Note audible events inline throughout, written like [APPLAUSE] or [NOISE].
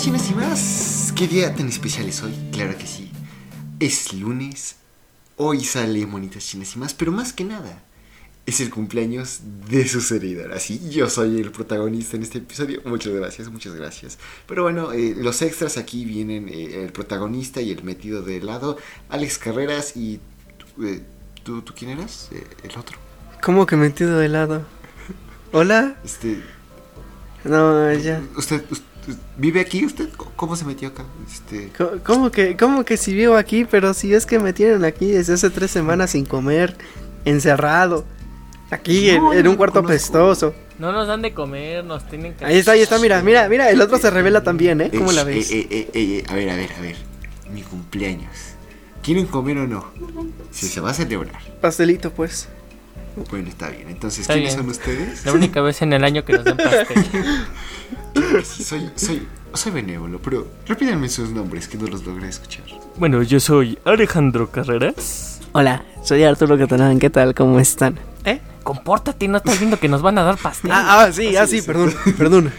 Chinas y más. ¿Qué día tan especial es hoy? Claro que sí. Es lunes. Hoy sale Monitas Chinas y más, pero más que nada, es el cumpleaños de su servidor. Así, yo soy el protagonista en este episodio. Muchas gracias, muchas gracias. Pero bueno, eh, los extras aquí vienen eh, el protagonista y el metido de lado, Alex Carreras y... eh, ¿tú, ¿Tú quién eras? El otro. ¿Cómo que metido de lado? ¿Hola? Este... No, ya. ¿Usted, usted vive aquí? ¿Usted cómo se metió acá? Este... ¿Cómo que, cómo que si vivo aquí? Pero si es que me tienen aquí desde hace tres semanas sin comer, encerrado. Aquí en- No, en, no un cuarto conozco. pestoso. No nos dan de comer, nos tienen que... Ahí está, ahí está, mira, mira, mira, el otro se revela también, ¿eh? ¿Cómo Eh, la eh, ves? eh, eh, eh, a ver, a ver, a ver. Mi cumpleaños. ¿Quieren comer o no? Si se va a celebrar. Pastelito, pues. Bueno, está bien. Entonces, Está ¿quiénes bien. son ustedes? La única vez en el año que nos dan [LAUGHS] pastel. Soy, soy, soy benévolo, pero repítanme sus nombres que no los logré escuchar. bueno, yo soy Alejandro Carreras. Hola, soy Arturo Catalán, ¿qué tal? ¿Cómo están? ¿Eh? Compórtate, no estás viendo que nos van a dar pastel. Ah, ah, sí, ah, sí, perdón, perdón.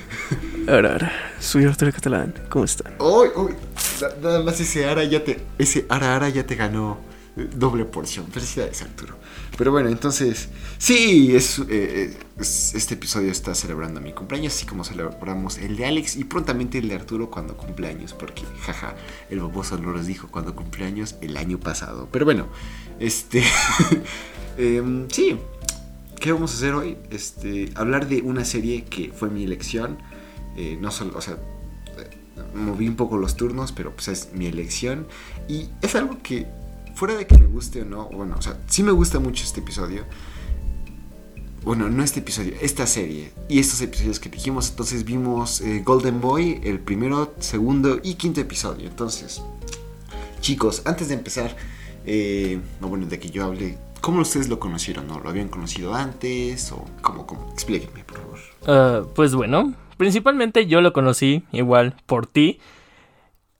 Ahora, ahora, soy Arturo Catalán, ¿cómo están? Uy, uy, na- nada más ese ara ya te, ese ara ara ya te ganó eh, doble porción. Felicidades, Arturo. Pero bueno, entonces, sí, es, eh, eh, es- este episodio está celebrando mi cumpleaños, así como celebramos el de Alex y prontamente el de Arturo cuando cumpleaños, porque, jaja, el baboso no los dijo cuando cumpleaños el año pasado. Pero bueno, este, [LAUGHS] em, sí, ¿qué vamos a hacer hoy? Este, hablar de una serie que fue mi elección, eh, no solo, o sea, moví un poco los turnos, pero pues es mi elección. Y es algo que, fuera de que me guste o no, bueno, o sea, sí me gusta mucho este episodio. Bueno, no este episodio, esta serie y estos episodios que dijimos. Entonces vimos eh, Golden Boy, el primero, segundo y quinto episodio. Entonces, chicos, antes de empezar, eh, no, bueno, de que yo hable, ¿cómo ustedes lo conocieron? ¿No? ¿Lo habían conocido antes? ¿O cómo? cómo? Explíquenme, por favor. Ah, pues bueno, principalmente yo lo conocí igual por ti.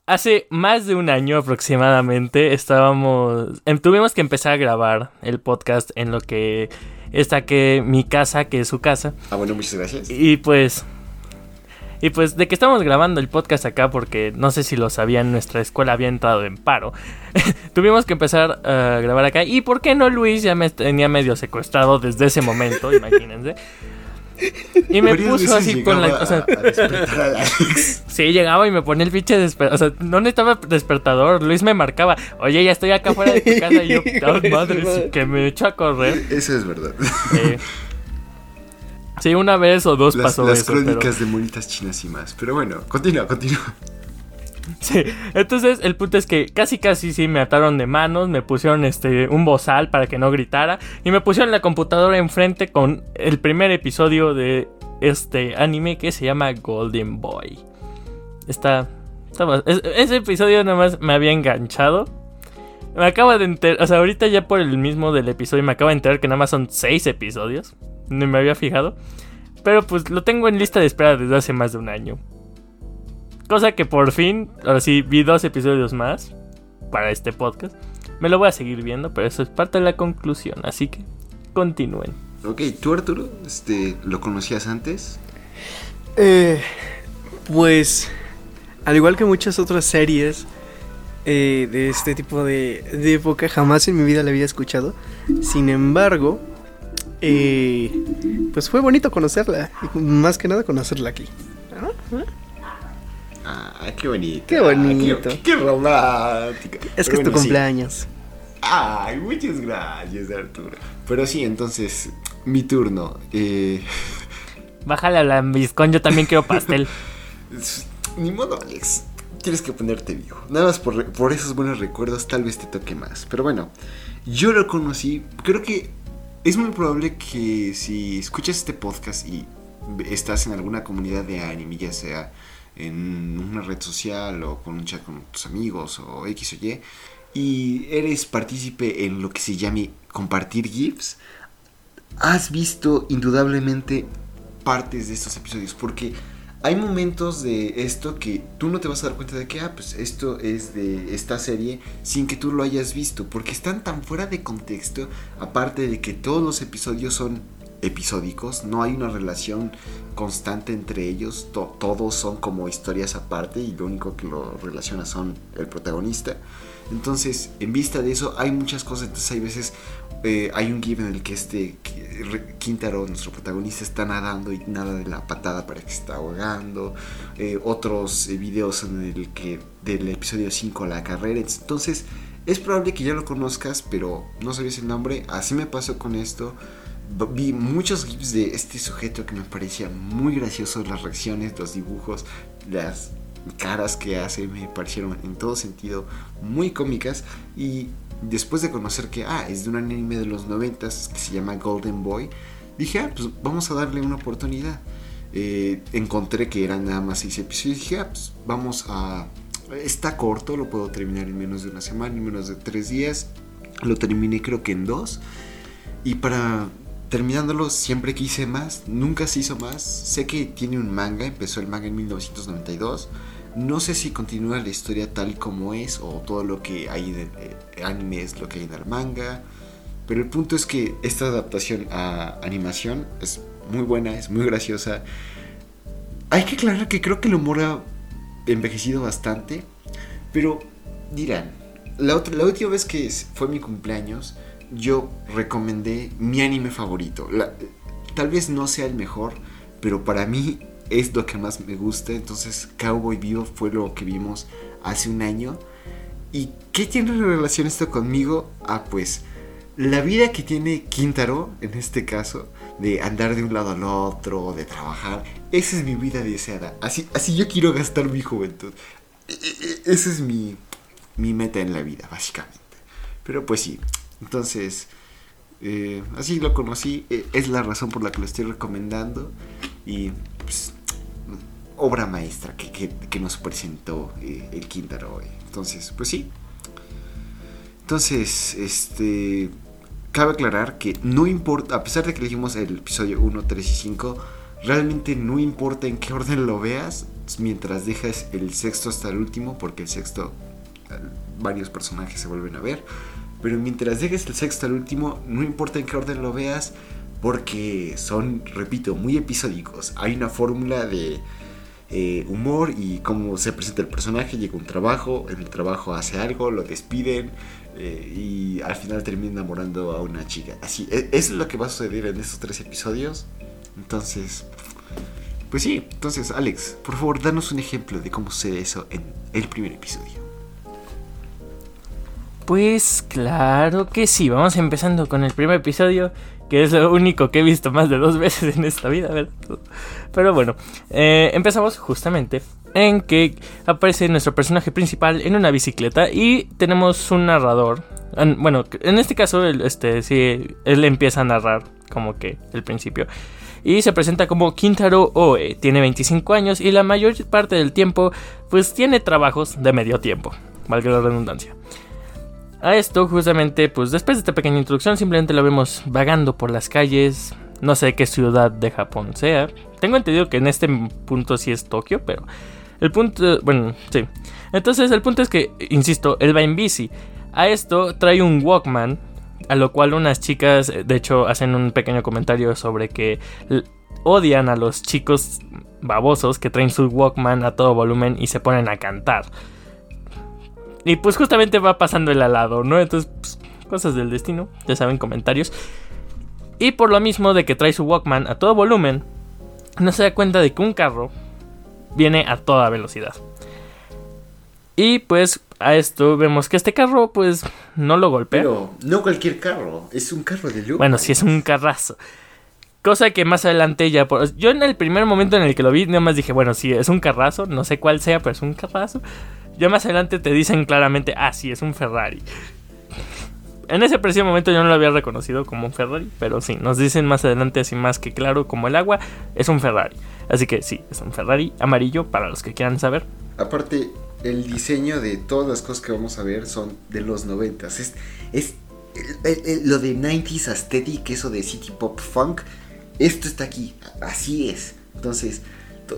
Hace más de un año aproximadamente estábamos... em, tuvimos que empezar a grabar el podcast en lo que está que mi casa, que es su casa. Ah, bueno, muchas gracias. Y pues. Y pues de que estamos grabando el podcast acá porque no sé si lo sabían, nuestra escuela había entrado en paro. [LAUGHS] Tuvimos que empezar a grabar acá. ¿Y por qué no Luis ya me tenía medio secuestrado desde ese momento? [LAUGHS] Imagínense. Y me puso así con la... O sea, a- a Alex. [LAUGHS] sí, llegaba y me ponía el pinche despertador. O sea, no necesitaba despertador. Luis me marcaba. Oye, ya estoy acá fuera de tu casa. Y yo, [LAUGHS] "Ah, madre, que me echo a correr. Eso es verdad. Sí, una vez o dos Las, pasó las eso. pero- crónicas de monitas chinas y más. Pero bueno, continúa, continúa. [LAUGHS] Sí, entonces el punto es que casi casi sí me ataron de manos, me pusieron este un bozal para que no gritara y me pusieron la computadora enfrente con el primer episodio de este anime que se llama Golden Boy. Está, estaba- es- ese episodio nada más me había enganchado. Me acabo de enterar, o sea, ahorita ya por el mismo del episodio me acabo de enterar que nada más son seis episodios. No me había fijado. Pero pues lo tengo en lista de espera desde hace más de un año. Cosa que por fin, ahora sí, vi dos episodios más para este podcast. Me lo voy a seguir viendo, pero eso es parte de la conclusión, así que continúen. Ok, tú Arturo, este, ¿lo conocías antes? Eh, pues, al igual que muchas otras series eh, de este tipo de, de época, jamás en mi vida la había escuchado. Sin embargo, eh, pues fue bonito conocerla. Y más que nada conocerla aquí. Ah, qué bonito. Qué bonito. Ah, qué, qué romántico. Es Pero que es tu bueno, sí. cumpleaños. Ay, muchas gracias, Arturo. Pero sí, entonces, mi turno. Eh, Bájale a la biscón, yo también quiero pastel. [LAUGHS] ni modo, Alex. Tienes que ponerte vivo. Nada más por, por esos buenos recuerdos, tal vez te toque más. Pero bueno, yo lo conocí. Creo que es muy probable que si escuchas este podcast y estás en alguna comunidad de anime, ya sea en una red social o con un chat con tus amigos o X o Y, y eres partícipe en lo que se llame compartir GIFs, has visto indudablemente partes de estos episodios. Porque hay momentos de esto que tú no te vas a dar cuenta de que, ah, pues esto es de esta serie sin que tú lo hayas visto. Porque están tan fuera de contexto, aparte de que todos los episodios son episódicos, no hay una relación constante entre ellos, todos son como historias aparte y lo único que lo relaciona son el protagonista. Entonces, en vista de eso, hay muchas cosas, entonces hay veces, eh, hay un GIF en el que este Quintaro, nuestro protagonista, está nadando y nada de la patada para que se está ahogando, eh, otros eh, videos en el que del episodio 5 la carrera, entonces es probable que ya lo conozcas, pero no sabías el nombre, así me pasó con esto vi muchos GIFs de este sujeto que me parecía muy gracioso, las reacciones, los dibujos, las caras que hace me parecieron en todo sentido muy cómicas y después de conocer que ah, es de un anime de los noventas que se llama Golden Boy, dije, ah, pues vamos a darle una oportunidad. Eh, encontré que eran nada más seis episodios y dije, ah, pues vamos a... Está corto, lo puedo terminar en menos de una semana, en menos de tres días. Lo terminé creo que en dos. Y para terminándolo siempre quise más, nunca se hizo más. Sé que tiene un manga, empezó el manga en 1992. No sé si continúa la historia tal como es o todo lo que hay en el anime es lo que hay en el manga. Pero el punto es que esta adaptación a animación es muy buena, es muy graciosa. Hay que aclarar que creo que el humor ha envejecido bastante. Pero dirán, la, la última vez que fue mi cumpleaños, yo recomendé mi anime favorito. tal vez no sea el mejor, pero para mí es lo que más me gusta. Entonces, Cowboy Vivo fue lo que vimos hace un año. ¿Y qué tiene relación esto conmigo? Ah, pues la vida que tiene Quintaro, en este caso, de andar de un lado al otro, de trabajar, esa es mi vida deseada. Así, así yo quiero gastar mi juventud. E, e, e, esa es mi, mi meta en la vida, básicamente. Pero pues sí, entonces, eh, así lo conocí, eh, es la razón por la que lo estoy recomendando y pues, obra maestra que, nos presentó eh, el Quintaro hoy. Entonces, pues sí. Entonces, este, cabe aclarar que no importa, a pesar de que elegimos el episodio 1, 3 y 5, realmente no importa en qué orden lo veas, mientras dejas el sexto hasta el último, porque el sexto varios personajes se vuelven a ver. Pero mientras dejes el sexto al último, no importa en qué orden lo veas, porque son, repito, muy episódicos. Hay una fórmula de eh, humor y cómo se presenta el personaje, llega un trabajo, en el trabajo hace algo, lo despiden eh, y al final termina enamorando a una chica. Así, e, es lo que va a suceder en estos tres episodios. Entonces, pues sí, entonces Alex, por favor, danos un ejemplo de cómo sucede eso en el primer episodio. Pues claro que sí, vamos empezando con el primer episodio, que es lo único que he visto más de dos [LAUGHS] veces en esta vida, ¿verdad? Pero bueno, eh, empezamos justamente en que aparece nuestro personaje principal en una bicicleta y tenemos un narrador. Bueno, en este caso, este, sí, él empieza a narrar como que el principio. Y se presenta como Kintaro Oe, tiene 25 años y la mayor parte del tiempo pues tiene trabajos de medio tiempo, valga la redundancia. A esto, justamente, pues después de esta pequeña introducción, simplemente lo vemos vagando por las calles. No sé qué ciudad de Japón sea. Tengo entendido que en este punto sí es Tokio, pero el punto, bueno, sí. Entonces, el punto es que, insisto, él va en bici. A esto trae un Walkman, a lo cual unas chicas, de hecho, hacen un pequeño comentario sobre que odian a los chicos babosos que traen su Walkman a todo volumen y se ponen a cantar. Y pues justamente va pasando el alado, ¿no? Entonces, pues, cosas del destino, ya saben, comentarios. Y por lo mismo de que trae su Walkman a todo volumen, no se da cuenta de que un carro viene a toda velocidad. Y pues a esto vemos que este carro pues no lo golpea. Pero no cualquier carro, es un carro de lujo. Bueno, sí es un carrazo. Cosa que más adelante ya... Por... Yo en el primer momento en el que lo vi, nada más dije, bueno, sí, es un carrazo, no sé cuál sea, pero es un carrazo. Ya más adelante te dicen claramente, ah, sí, es un Ferrari. En ese preciso momento yo no lo había reconocido como un Ferrari, pero sí, nos dicen más adelante así más que claro como el agua, es un Ferrari. Así que sí, es un Ferrari amarillo para los que quieran saber. Aparte, el diseño de todas las cosas que vamos a ver son de los noventas. Es, es lo de 90s aesthetic, eso de city pop funk, esto está aquí, así es. Entonces,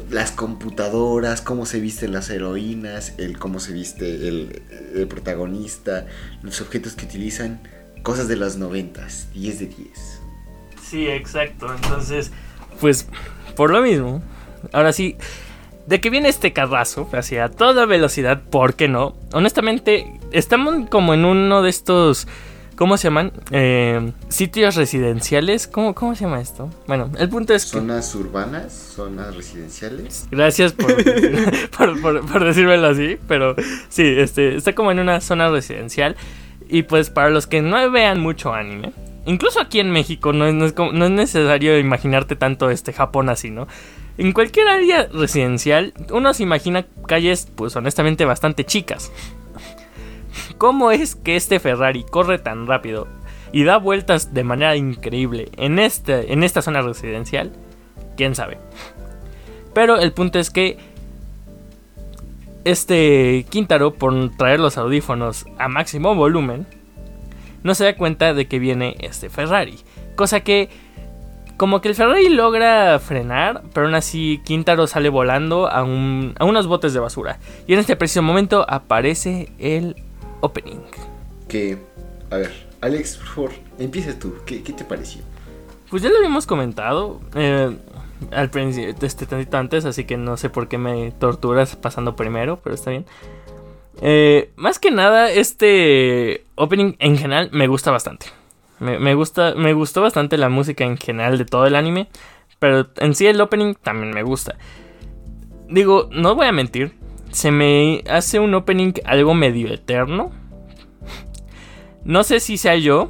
las computadoras, cómo se visten las heroínas, el cómo se viste el, protagonista, los objetos que utilizan, cosas de los noventas, 10 de 10. Sí, exacto. Entonces, pues, por lo mismo, ahora sí, de que viene este carrazo hacia toda velocidad, ¿por qué no? Honestamente, estamos como en uno de estos ¿Cómo se llaman? Eh, sitios residenciales. ¿Cómo, ¿Cómo se llama esto? Bueno, el punto es Zonas urbanas, zonas residenciales. Gracias por, [LAUGHS] por, por, por, decírmelo así, pero sí, este, está como en una zona residencial. Y pues para los que no vean mucho anime, incluso aquí en México no es, no es, no es necesario imaginarte tanto este Japón así, ¿no? En cualquier área residencial, uno se imagina calles, pues honestamente, bastante chicas. ¿Cómo es que este Ferrari corre tan rápido y da vueltas de manera increíble en, este, en esta zona residencial? ¿Quién sabe? Pero el punto es que este Quintaro, por traer los audífonos a máximo volumen, no se da cuenta de que viene este Ferrari. Cosa que, como que el Ferrari logra frenar, pero aún así Quintaro sale volando a, un, a unos botes de basura. Y en este preciso momento aparece el opening. Que, a ver, Alex, por favor, empieza tú. ¿Qué, qué te pareció? Pues ya lo habíamos comentado eh, al principio, este tantito antes, así que no sé por qué me torturas pasando primero, pero está bien. Eh, más que nada, este opening en general me gusta bastante. Me, me, gusta, me gustó bastante la música en general de todo el anime, pero en sí el opening también me gusta. Digo, no voy a mentir, se me hace un opening algo medio eterno. No sé si sea yo,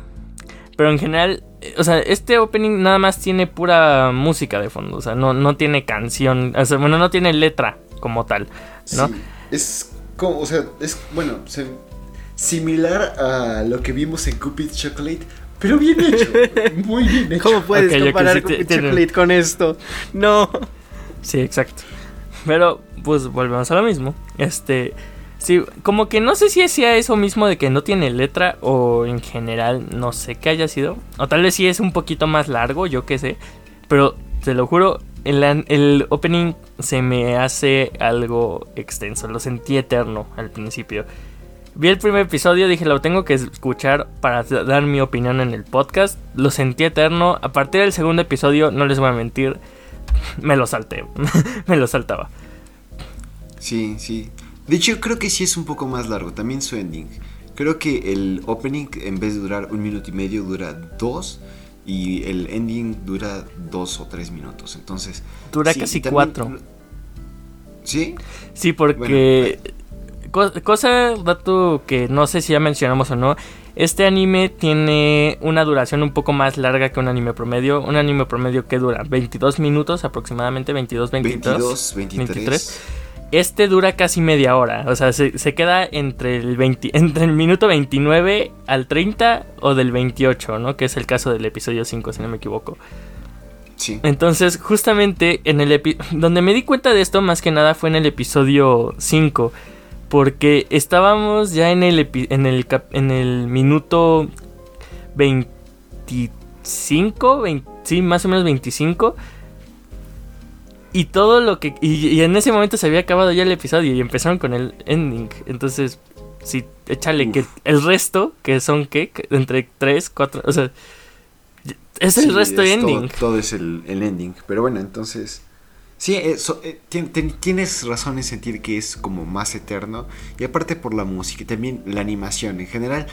pero en general, o sea, este opening nada más tiene pura música de fondo, o sea, no, no tiene canción, o sea, bueno, no tiene letra como tal, ¿no? Sí, es como, o sea, es, bueno, se, similar a lo que vimos en Cupid Chocolate, pero bien hecho, [LAUGHS] muy bien hecho. ¿Cómo puedes okay, comparar sí, Cupid tiene... Chocolate con esto? No. Sí, exacto. Pero, pues volvemos a lo mismo. Este. Sí, como que no sé si sea eso mismo de que no tiene letra o en general no sé qué haya sido. O tal vez sí es un poquito más largo, yo qué sé. Pero te lo juro, el, el opening se me hace algo extenso. Lo sentí eterno al principio. Vi el primer episodio, dije lo tengo que escuchar para dar mi opinión en el podcast. Lo sentí eterno. A partir del segundo episodio, no les voy a mentir, me lo salté. [LAUGHS] me lo saltaba. Sí, sí. De hecho, creo que sí es un poco más largo. También su ending. Creo que el opening, en vez de durar un minuto y medio, dura dos. Y el ending dura dos o tres minutos. Entonces. Dura sí, casi también... cuatro. ¿Sí? Sí, porque. Bueno, cosa, dato que no sé si ya mencionamos o no. Este anime tiene una duración un poco más larga que un anime promedio. Un anime promedio que dura 22 minutos aproximadamente, 22, 22, 22 23. 23. Este dura casi media hora. O sea, se, se queda entre el, 20, [LAUGHS] entre el minuto 29 al 30 o del 28, ¿no? Que es el caso del episodio 5, si no me equivoco. Sí. Entonces, justamente en el donde me di cuenta de esto más que nada fue en el episodio 5 porque estábamos ya en el en el en el minuto 25, 20, sí, más o menos 25 y todo lo que y, y, en ese momento se había acabado ya el episodio y empezaron con el ending. Entonces, sí, échale Uf. que el resto que son qué, entre 3, 4, o sea, es el sí, resto es ending. Todo, todo es el, el ending, pero bueno, entonces Sí, eso, eh, tienes razón en sentir que es como más eterno. Y aparte por la música y también la animación en general.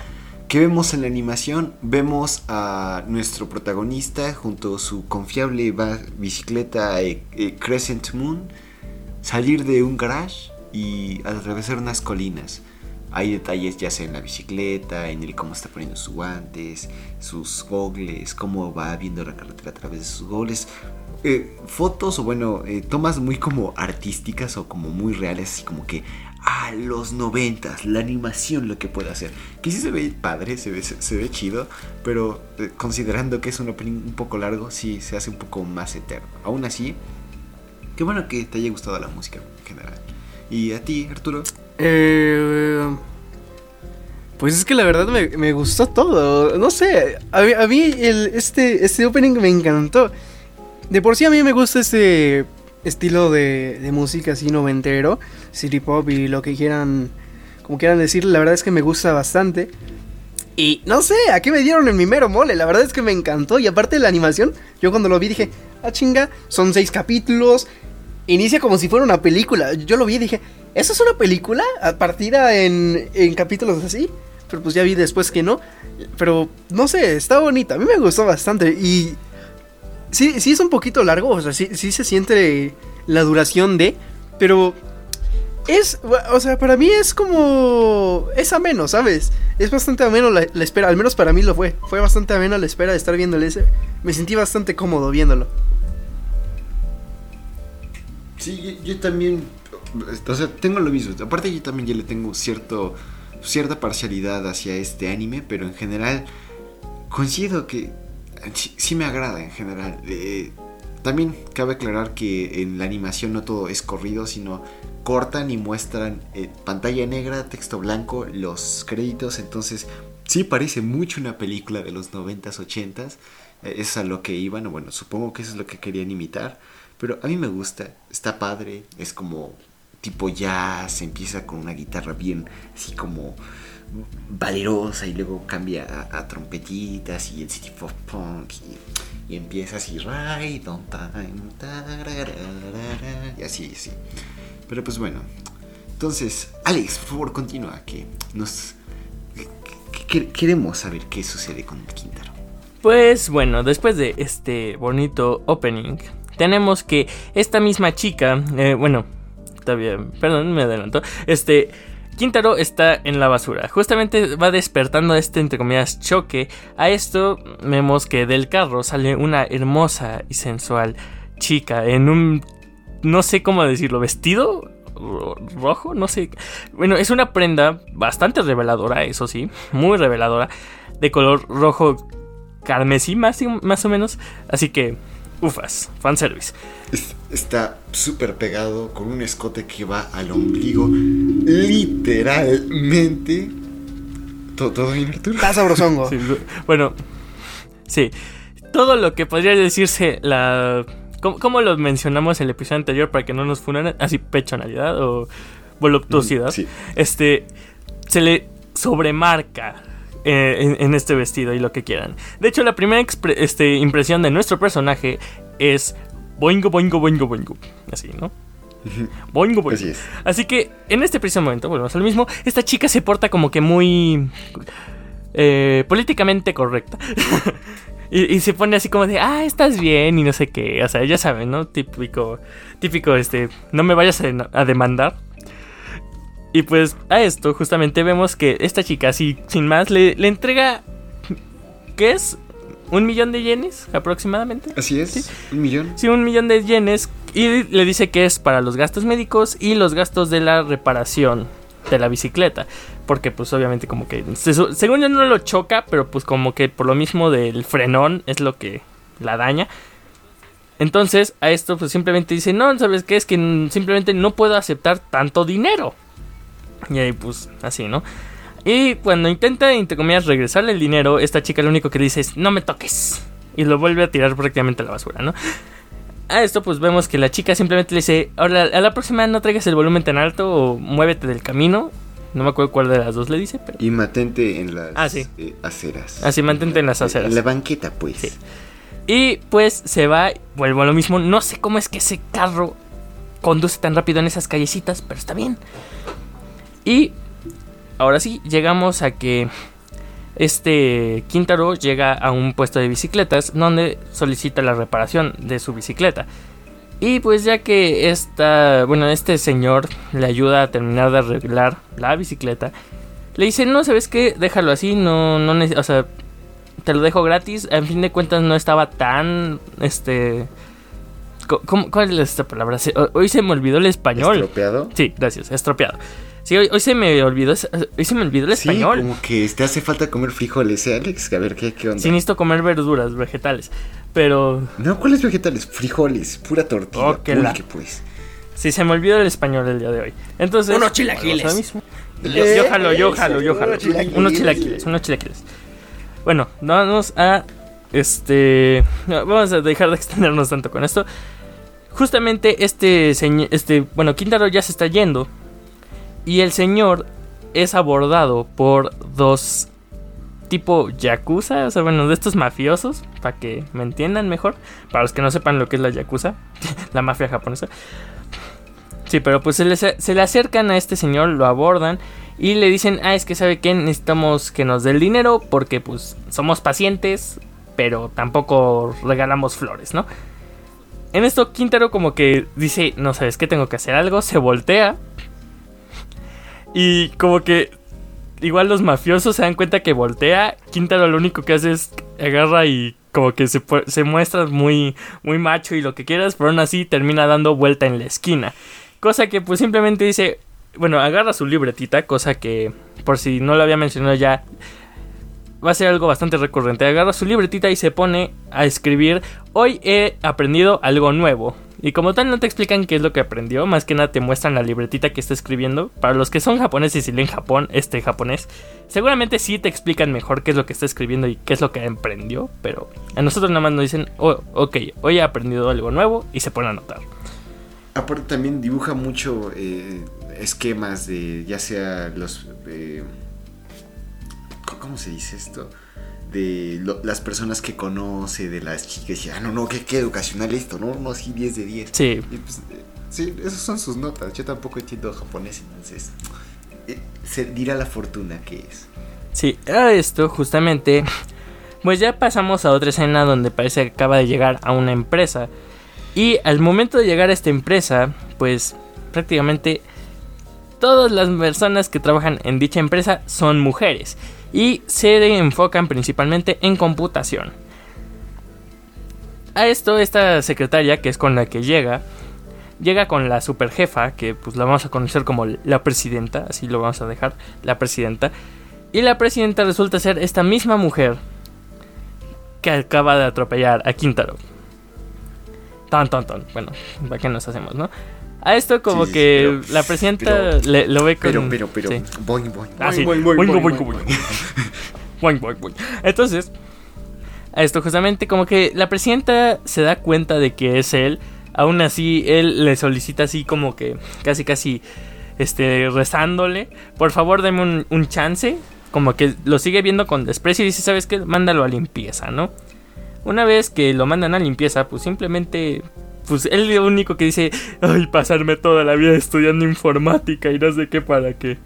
¿Qué vemos en la animación? Vemos a nuestro protagonista junto a su confiable bicicleta eh, eh, Crescent Moon salir de un garage y atravesar unas colinas. Hay detalles ya sea en la bicicleta, en el cómo está poniendo sus guantes, sus gogles, cómo va viendo la carretera a través de sus gogles eh, fotos o bueno, eh, tomas muy como artísticas o como muy reales, así como que a ah, los noventas, la animación lo que puede hacer. Que sí se ve padre, se ve, se, se ve chido, pero eh, considerando que es un opening un poco largo, sí se hace un poco más eterno. Aún así, qué bueno que te haya gustado la música en general. ¿Y a ti, Arturo? Eh... Pues es que la verdad me, me gustó todo. No sé, a mí, a mí el, este, este opening me encantó. De por sí a mí me gusta este estilo de, música así noventero, city pop y lo que quieran, como quieran decir, la verdad es que me gusta bastante. Y no sé, aquí me dieron en mi mero mole. La verdad es que me encantó. Y aparte de la animación, yo cuando lo vi dije, ah, chinga, son seis capítulos. Inicia como si fuera una película. Yo lo vi y dije, ¿eso es una película? A partida en, en capítulos así. Pero pues ya vi después que no. Pero no sé, está bonita. A mí me gustó bastante. Y sí, sí es un poquito largo. O sea, sí, sí se siente la duración de. Pero es, o sea, para mí es como. Es ameno, ¿sabes? Es bastante ameno la, la, espera, al menos para mí lo fue. Fue bastante ameno la espera de estar viéndole ese. Me sentí bastante cómodo viéndolo. Sí, yo, yo también. O sea, tengo lo mismo. Aparte, yo también ya le tengo cierto. cierta parcialidad hacia este anime, pero en general. Coincido que. Sí, me agrada en general. Eh, también cabe aclarar que en la animación no todo es corrido, sino cortan y muestran eh, pantalla negra, texto blanco, los créditos. Entonces, sí parece mucho una película de los 90s, 80s. Eh, es a lo que iban, bueno, supongo que eso es lo que querían imitar. Pero a mí me gusta, está padre, es como tipo jazz, empieza con una guitarra bien así como valerosa y luego cambia a, a trompetitas y el city pop punk y, empieza así right on time y así, sí. Pero pues bueno. Entonces, Alex, por favor, continúa. Que nos. Que, que, queremos saber qué sucede con Quintaro. Pues bueno, después de este bonito opening, tenemos que esta misma chica. Eh, bueno, está perdón, me adelanto. Este. Quintaro está en la basura. Justamente va despertando este, entre comillas, choque. A esto vemos que del carro sale una hermosa y sensual chica en un no sé cómo decirlo, vestido rojo, no sé. Bueno, es una prenda bastante reveladora, eso sí, muy reveladora, de color rojo carmesí más, más o menos. Así que, ufas, fanservice. Está súper pegado con un escote que va al ombligo, literalmente. ¿Todo, todo bien, Arturo? Está sabrosongo. Sí, bueno, sí. Todo lo que podría decirse la ¿Cómo, lo mencionamos en el episodio anterior para que no nos funan? Así, pechonalidad o voluptuosidad. Mm, sí. Este, se le sobremarca eh, en, en, este vestido y lo que quieran. De hecho, la primera este, impresión de nuestro personaje es boingo, boingo, boingo, boingo. Así, ¿no? Boingo, boingo. Así, Así, que en este preciso momento, volvemos al mismo, esta chica se porta como que muy... Eh, políticamente correcta. [LAUGHS] Y, y, se pone así como de, ah, estás bien y no sé qué. O sea, ya saben, ¿no? Típico, típico, este, no me vayas a, a demandar. Y pues a esto justamente vemos que esta chica, así, sin más, le, le entrega, ¿qué es? ¿Un millón de yenes aproximadamente? Así es, ¿Sí? un millón. Sí, un millón de yenes. Y le dice que es para los gastos médicos y los gastos de la reparación de la bicicleta. Porque pues obviamente como que... Según yo no lo choca, pero pues como que por lo mismo del frenón es lo que la daña. Entonces a esto pues simplemente dice, no, ¿sabes qué? Es que simplemente no puedo aceptar tanto dinero. Y ahí pues así, ¿no? Y cuando intenta, entre comillas, regresarle el dinero, esta chica lo único que dice es, no me toques. Y lo vuelve a tirar prácticamente a la basura, ¿no? A esto pues vemos que la chica simplemente le dice, ahora a la próxima no traigas el volumen tan alto o muévete del camino. No me acuerdo cuál de las dos le dice, pero... Y mantente en las ah, sí. eh, aceras. Ah, sí, mantente en las aceras. En la banqueta, pues. Sí. Y pues se va, vuelvo a lo mismo. No sé cómo es que ese carro conduce tan rápido en esas callecitas, pero está bien. Y ahora sí, llegamos a que este Quintaro llega a un puesto de bicicletas donde solicita la reparación de su bicicleta. Y pues ya que esta, bueno, este señor le ayuda a terminar de arreglar la bicicleta, le dice, no, ¿sabes qué? Déjalo así, no, no, o sea, te lo dejo gratis. En fin de cuentas no estaba tan, este... ¿cómo, ¿Cuál es esta palabra? Hoy se me olvidó el español. ¿Estropeado? Sí, gracias, estropeado. Sí, hoy, hoy, se me olvidó, hoy se me olvidó el español. Sí, como que te hace falta comer frijoles, ¿eh, Alex? A ver, ¿qué, qué onda? Sí, necesito comer verduras, vegetales, pero... No, ¿cuáles vegetales? Frijoles, pura tortilla, oh, que la... pues. Sí, se me olvidó el español el día de hoy. Entonces... Unos chilaquiles. Mismo. Yo, yo jalo, yo jalo, yo jalo. Unos chilaquiles, unos chilaquiles. Bueno, vamos a... Este... Vamos a dejar de extendernos tanto con esto. Justamente este señor... Este... Bueno, Quintaro ya se está yendo. Y el señor es abordado por dos tipo yakuza, o sea, bueno, de estos mafiosos, para que me entiendan mejor, para los que no sepan lo que es la yakuza, [LAUGHS] la mafia japonesa. Sí, pero pues se le, acercan a este señor, lo abordan y le dicen, ah, es que sabe que necesitamos que nos dé el dinero porque pues somos pacientes, pero tampoco regalamos flores, ¿no? En esto Quintero como que dice, no sabes qué, tengo que hacer algo, se voltea y como que igual los mafiosos se dan cuenta que voltea. Quintero lo único que hace es agarra y como que se, se muestra muy, muy macho y lo que quieras, pero aún así termina dando vuelta en la esquina. Cosa que pues simplemente dice, bueno, agarra su libretita, cosa que por si no lo había mencionado ya, va a ser algo bastante recurrente. Agarra su libretita y se pone a escribir, hoy he aprendido algo nuevo. Y como tal no te explican qué es lo que aprendió, más que nada te muestran la libretita que está escribiendo. Para los que son japoneses y leen Japón, este japonés, seguramente sí te explican mejor qué es lo que está escribiendo y qué es lo que aprendió, pero a nosotros nada más nos dicen, oh, ok, hoy he aprendido algo nuevo y se pone a anotar. Aparte también dibuja mucho eh, esquemas de ya sea los... Eh, ¿Cómo se dice esto? de las personas que conoce, de las chicas, y, ah, no, no, qué, qué educacional esto, no, no, sí, 10 de 10. Sí. Pues, sí, esas son sus notas. Yo tampoco entiendo japonés, entonces, eh, se dirá la fortuna que es. Sí, a esto, justamente, pues ya pasamos a otra escena donde parece que acaba de llegar a una empresa. Y al momento de llegar a esta empresa, pues prácticamente todas las personas que trabajan en dicha empresa son mujeres y se enfocan principalmente en computación. A esto, esta secretaria, que es con la que llega, llega con la superjefa, que pues la vamos a conocer como la presidenta, así lo vamos a dejar, la presidenta. Y la presidenta resulta ser esta misma mujer que acaba de atropellar a Quintaro. Tan, tan, tan. Bueno, ¿para qué nos hacemos, no? A esto como que la presidenta lo ve con... Pero, pero, pero... Boing, boing. Ah, sí. Boing, boing, [LAUGHS] boing, boing, boing. Entonces, a esto justamente como que la presidenta se da cuenta de que es él. Aún así, él le solicita así como que casi, casi, este, rezándole. Por favor, deme un, un chance. Como que lo sigue viendo con desprecio y dice, ¿sabes qué? Mándalo a limpieza, ¿no? Una vez que lo mandan a limpieza, pues simplemente pues él lo único que dice, ay, pasarme toda la vida estudiando informática y no sé qué para qué.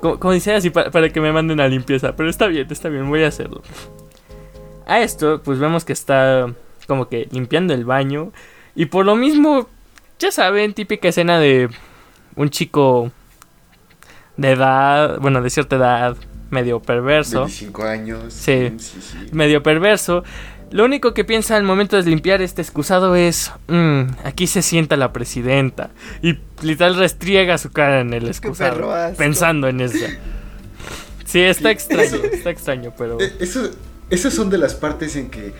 Como, dice así, para, que me manden a limpieza. Pero está bien, está bien, voy a hacerlo. A esto, pues vemos que está como que limpiando el baño. Y por lo mismo, ya saben, típica escena de un chico de edad, bueno, de cierta edad, medio perverso. 25 años. Sí, sí, sí. medio perverso. Lo único que piensa al momento de limpiar este excusado es, mmm, aquí se sienta la presidenta. Y literal restriega su cara en el excusado, pensando en eso. Sí, está extraño, está extraño, pero... Eh, eso, esas son de las partes en que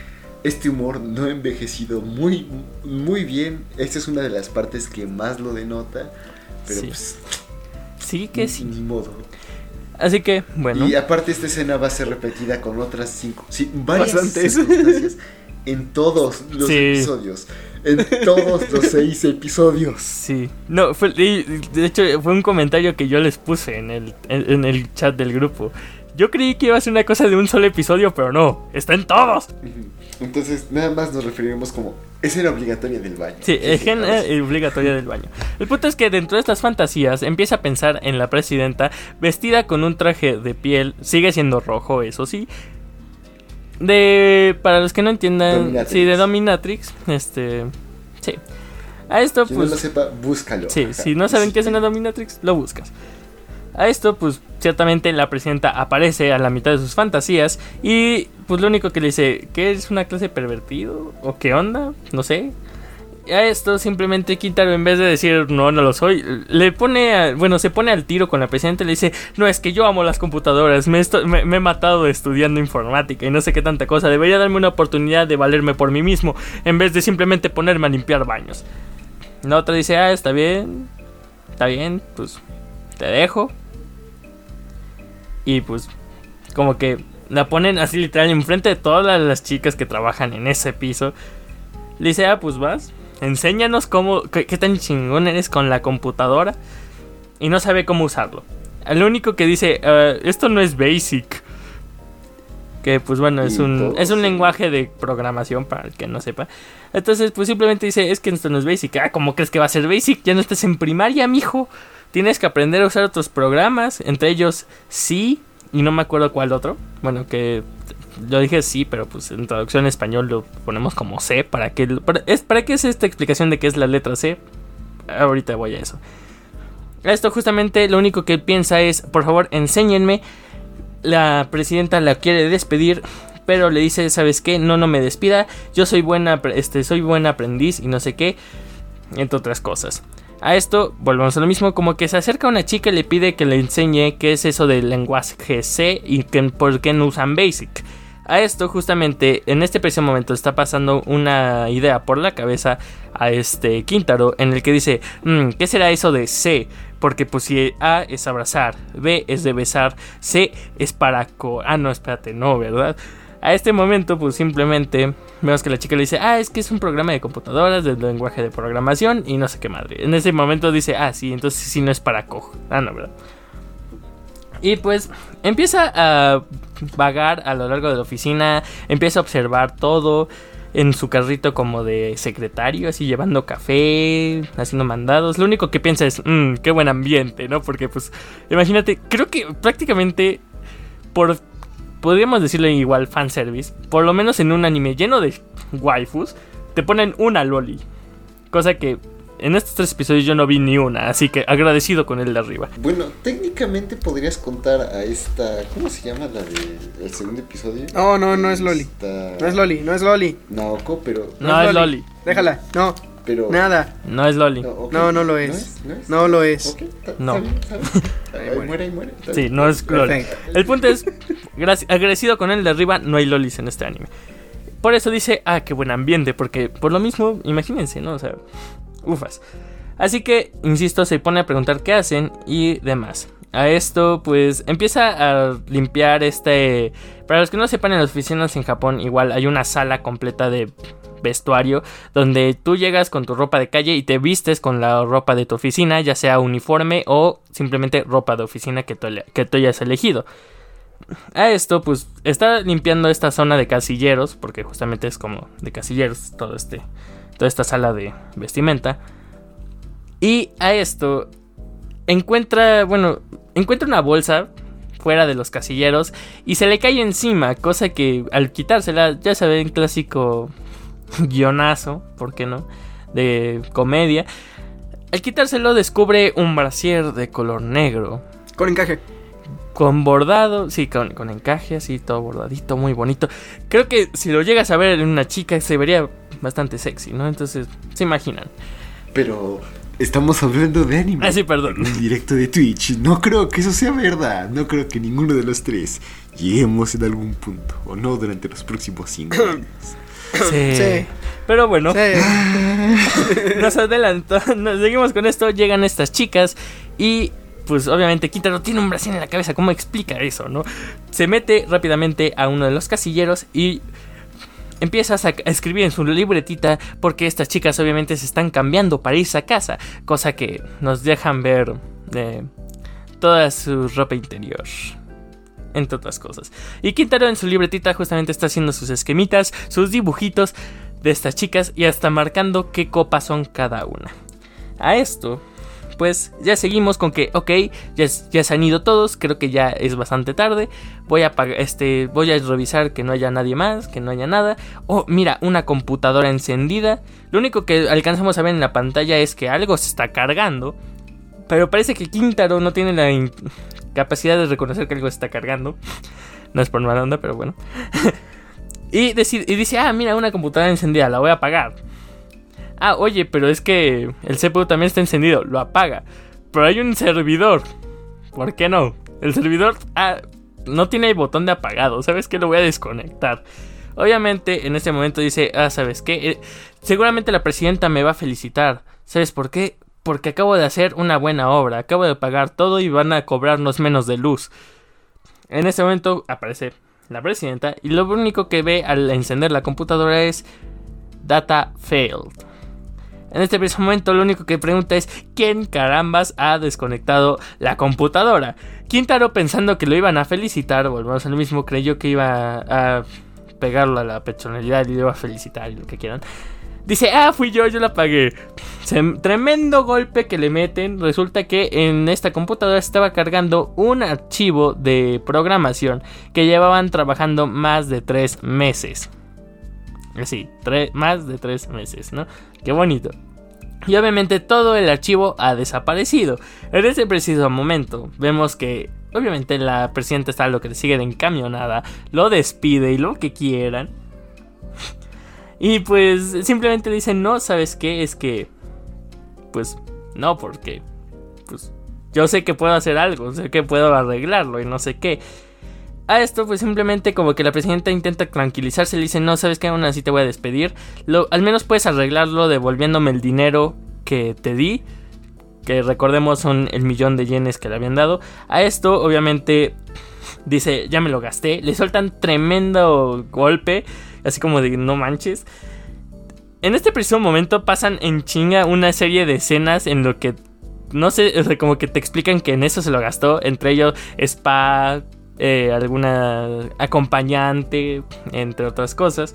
este humor no ha envejecido muy, muy bien. Esta es una de las partes que más lo denota. Pero sí. pues... Sí que sí. Ni modo. Así que, bueno. Y aparte esta escena va a ser repetida con otras cinco, sí, varias circunstancias en todos los episodios. En todos los seis episodios. Sí. No, fue, de hecho fue un comentario que yo les puse en el, en el chat del grupo. Yo creí que iba a ser una cosa de un solo episodio, pero no, está en todos. Entonces, nada más nos referimos como escena obligatoria del baño. Sí, escena obligatoria del baño. El punto es que dentro de estas fantasías empieza a pensar en la presidenta vestida con un traje de piel, sigue siendo rojo, eso sí. De para los que no entiendan, sí, de dominatrix, este, sí. A esto Quien pues no lo sepa, búscalo. Sí, si no saben qué es una dominatrix, lo buscas. A esto, pues ciertamente la presidenta aparece a la mitad de sus fantasías y pues lo único que le dice, ¿qué es una clase pervertido? ¿O qué onda? No sé. A esto simplemente Quintaro en vez de decir no, no lo soy, le pone, bueno, se pone al tiro con la presidenta y le dice, no, es que yo amo las computadoras, me, me, he matado estudiando informática y no sé qué tanta cosa, debería darme una oportunidad de valerme por mí mismo en vez de simplemente ponerme a limpiar baños. La otra dice, ah, está bien, está bien, pues te dejo. Y pues, como que la ponen así literal enfrente de todas las chicas que trabajan en ese piso. Le dice, ah, pues vas, enséñanos cómo, qué, tan chingón eres con la computadora. Y no sabe cómo usarlo. El único que dice, uh, esto no es basic. Que pues bueno, es un, es un lenguaje de programación para el que no sepa. Entonces, pues simplemente dice, es que esto no es basic. Ah, ¿cómo crees que va a ser basic? Ya no estás en primaria, mijo. Tienes que aprender a usar otros programas, entre ellos sí, y no me acuerdo cuál otro. Bueno, que yo dije sí, pero pues en traducción en español lo ponemos como C. ¿Para qué, es, ¿para qué es esta explicación de qué es la letra C? Ahorita voy a eso. Esto justamente lo único que piensa es, por favor, enséñenme. La presidenta la quiere despedir, pero le dice, ¿sabes qué? No, no me despida. Yo soy buena, este, soy buen aprendiz y no sé qué, entre otras cosas. A esto volvemos a lo mismo, como que se acerca una chica y le pide que le enseñe qué es eso del lenguaje C y que, por qué no usan Basic. A esto justamente en este preciso momento está pasando una idea por la cabeza a este Quintaro en el que dice, "Mm, ¿qué será eso de C? Porque pues si A es abrazar, B es de besar, C es para... co- ah, no, espérate, no, ¿verdad? A este momento pues simplemente vemos que la chica le dice, ah, es que es un programa de computadoras del lenguaje de programación y no sé qué madre. En ese momento dice, ah, sí, entonces sí no es para co. Ah, no, ¿verdad? Y pues empieza a vagar a lo largo de la oficina, empieza a observar todo en su carrito como de secretario, así llevando café, haciendo mandados. Lo único que piensa es, mmm, qué buen ambiente, ¿no? Porque pues, imagínate, creo que prácticamente por, podríamos decirle igual fanservice, por lo menos en un anime lleno de waifus, te ponen una loli. Cosa que en estos tres episodios yo no vi ni una, así que agradecido con el de arriba. Bueno, técnicamente podrías contar a esta. ¿Cómo se llama la del segundo episodio? No, no, no es Loli. Esta- No es Loli, no es Loli. Naoko, pero. No, es Loli. Déjala, no, pero nada. No es Loli. No, no lo es. No lo es. Está- No. está bien, está bien. [LAUGHS] Ahí muere. muere, ahí muere. está Sí, no es Loli. Perfecto. El punto es, agradecido con el de arriba, no hay lolis en este anime. Por eso dice, ah, qué buen ambiente, porque por lo mismo, imagínense, ¿no? O sea, ufas. Así que, insisto, se pone a preguntar qué hacen y demás. A esto, pues, empieza a limpiar este... Para los que no sepan, en las oficinas en Japón igual hay una sala completa de vestuario donde tú llegas con tu ropa de calle y te vistes con la ropa de tu oficina, ya sea uniforme o simplemente ropa de oficina que tú, que tú hayas elegido. A esto, pues, está limpiando esta zona de casilleros, porque justamente es como de casilleros todo este, toda esta sala de vestimenta. Y a esto encuentra, bueno, encuentra una bolsa fuera de los casilleros y se le cae encima, cosa que al quitársela, ya saben, clásico [LAUGHS] guionazo, ¿por qué no? De comedia. Al quitárselo descubre un brasier de color negro. Con encaje. Con bordado, sí, con, con encaje, así, todo bordadito, muy bonito. Creo que si lo llegas a ver en una chica se vería bastante sexy, ¿no? Entonces, se imaginan. Pero estamos hablando de anime. Ah, sí, perdón. En un directo de Twitch. No creo que eso sea verdad. No creo que ninguno de los tres lleguemos en algún punto. O no durante los próximos cinco años. [COUGHS] Sí. Sí. Pero bueno, Sí. [LAUGHS] nos adelantó, nos seguimos con esto, llegan estas chicas y pues obviamente Quintaro tiene un brasier en la cabeza, ¿cómo explica eso, no? Se mete rápidamente a uno de los casilleros y empieza a escribir en su libretita porque estas chicas obviamente se están cambiando para irse a casa, cosa que nos dejan ver eh, toda su ropa interior. Entre otras cosas. Y Quintaro en su libretita justamente está haciendo sus esquemitas, sus dibujitos de estas chicas y hasta marcando qué copas son cada una. A esto, pues ya seguimos con que, ok, ya, se han ido todos, creo que ya es bastante tarde. Voy a, este, voy a revisar que no haya nadie más, que no haya nada. Oh, mira, una computadora encendida. Lo único que alcanzamos a ver en la pantalla es que algo se está cargando. Pero parece que Quintaro no tiene la capacidad de reconocer que algo se está cargando. No es por mala onda, pero bueno. [LAUGHS] y, deci- y dice, ah, mira, una computadora encendida, la voy a apagar. Ah, oye, pero es que el CPU también está encendido, lo apaga. Pero hay un servidor. ¿Por qué no? El servidor ah, no tiene el botón de apagado, ¿sabes qué? Lo voy a desconectar. Obviamente, en este momento dice, ah, ¿sabes qué? Eh, seguramente la presidenta me va a felicitar. ¿Sabes por qué? Porque acabo de hacer una buena obra, acabo de pagar todo y van a cobrarnos menos de luz. En este momento aparece la presidenta y lo único que ve al encender la computadora es Data Failed. En este preciso momento lo único que pregunta es quién carambas ha desconectado la computadora. Quintaro pensando que lo iban a felicitar, volvemos al mismo, creyó que iba a pegarlo a la personalidad y lo iba a felicitar y lo que quieran. Dice, ah, fui yo, yo la pagué. tremendo golpe que le meten. Resulta que en esta computadora estaba cargando un archivo de programación que llevaban trabajando más de tres meses. Así, más de tres meses, ¿no? Qué bonito. Y obviamente todo el archivo ha desaparecido. En ese preciso momento vemos que obviamente la presidenta está lo que le sigue de encamionada, lo despide y lo que quieran. Y pues simplemente dicen, no, ¿sabes qué? Es que... Pues no, porque... Pues yo sé que puedo hacer algo, sé que puedo arreglarlo y no sé qué. A esto, pues simplemente como que la presidenta intenta tranquilizarse, le dice, no, sabes que aún así te voy a despedir. Lo, al menos puedes arreglarlo devolviéndome el dinero que te di. Que recordemos son el millón de yenes que le habían dado. A esto, obviamente, dice, ya me lo gasté. Le sueltan tremendo golpe así como de no manches. En este preciso momento pasan en chinga una serie de escenas en lo que no sé, o sea, como que te explican que en eso se lo gastó, entre ellos spa, eh, alguna acompañante, entre otras cosas.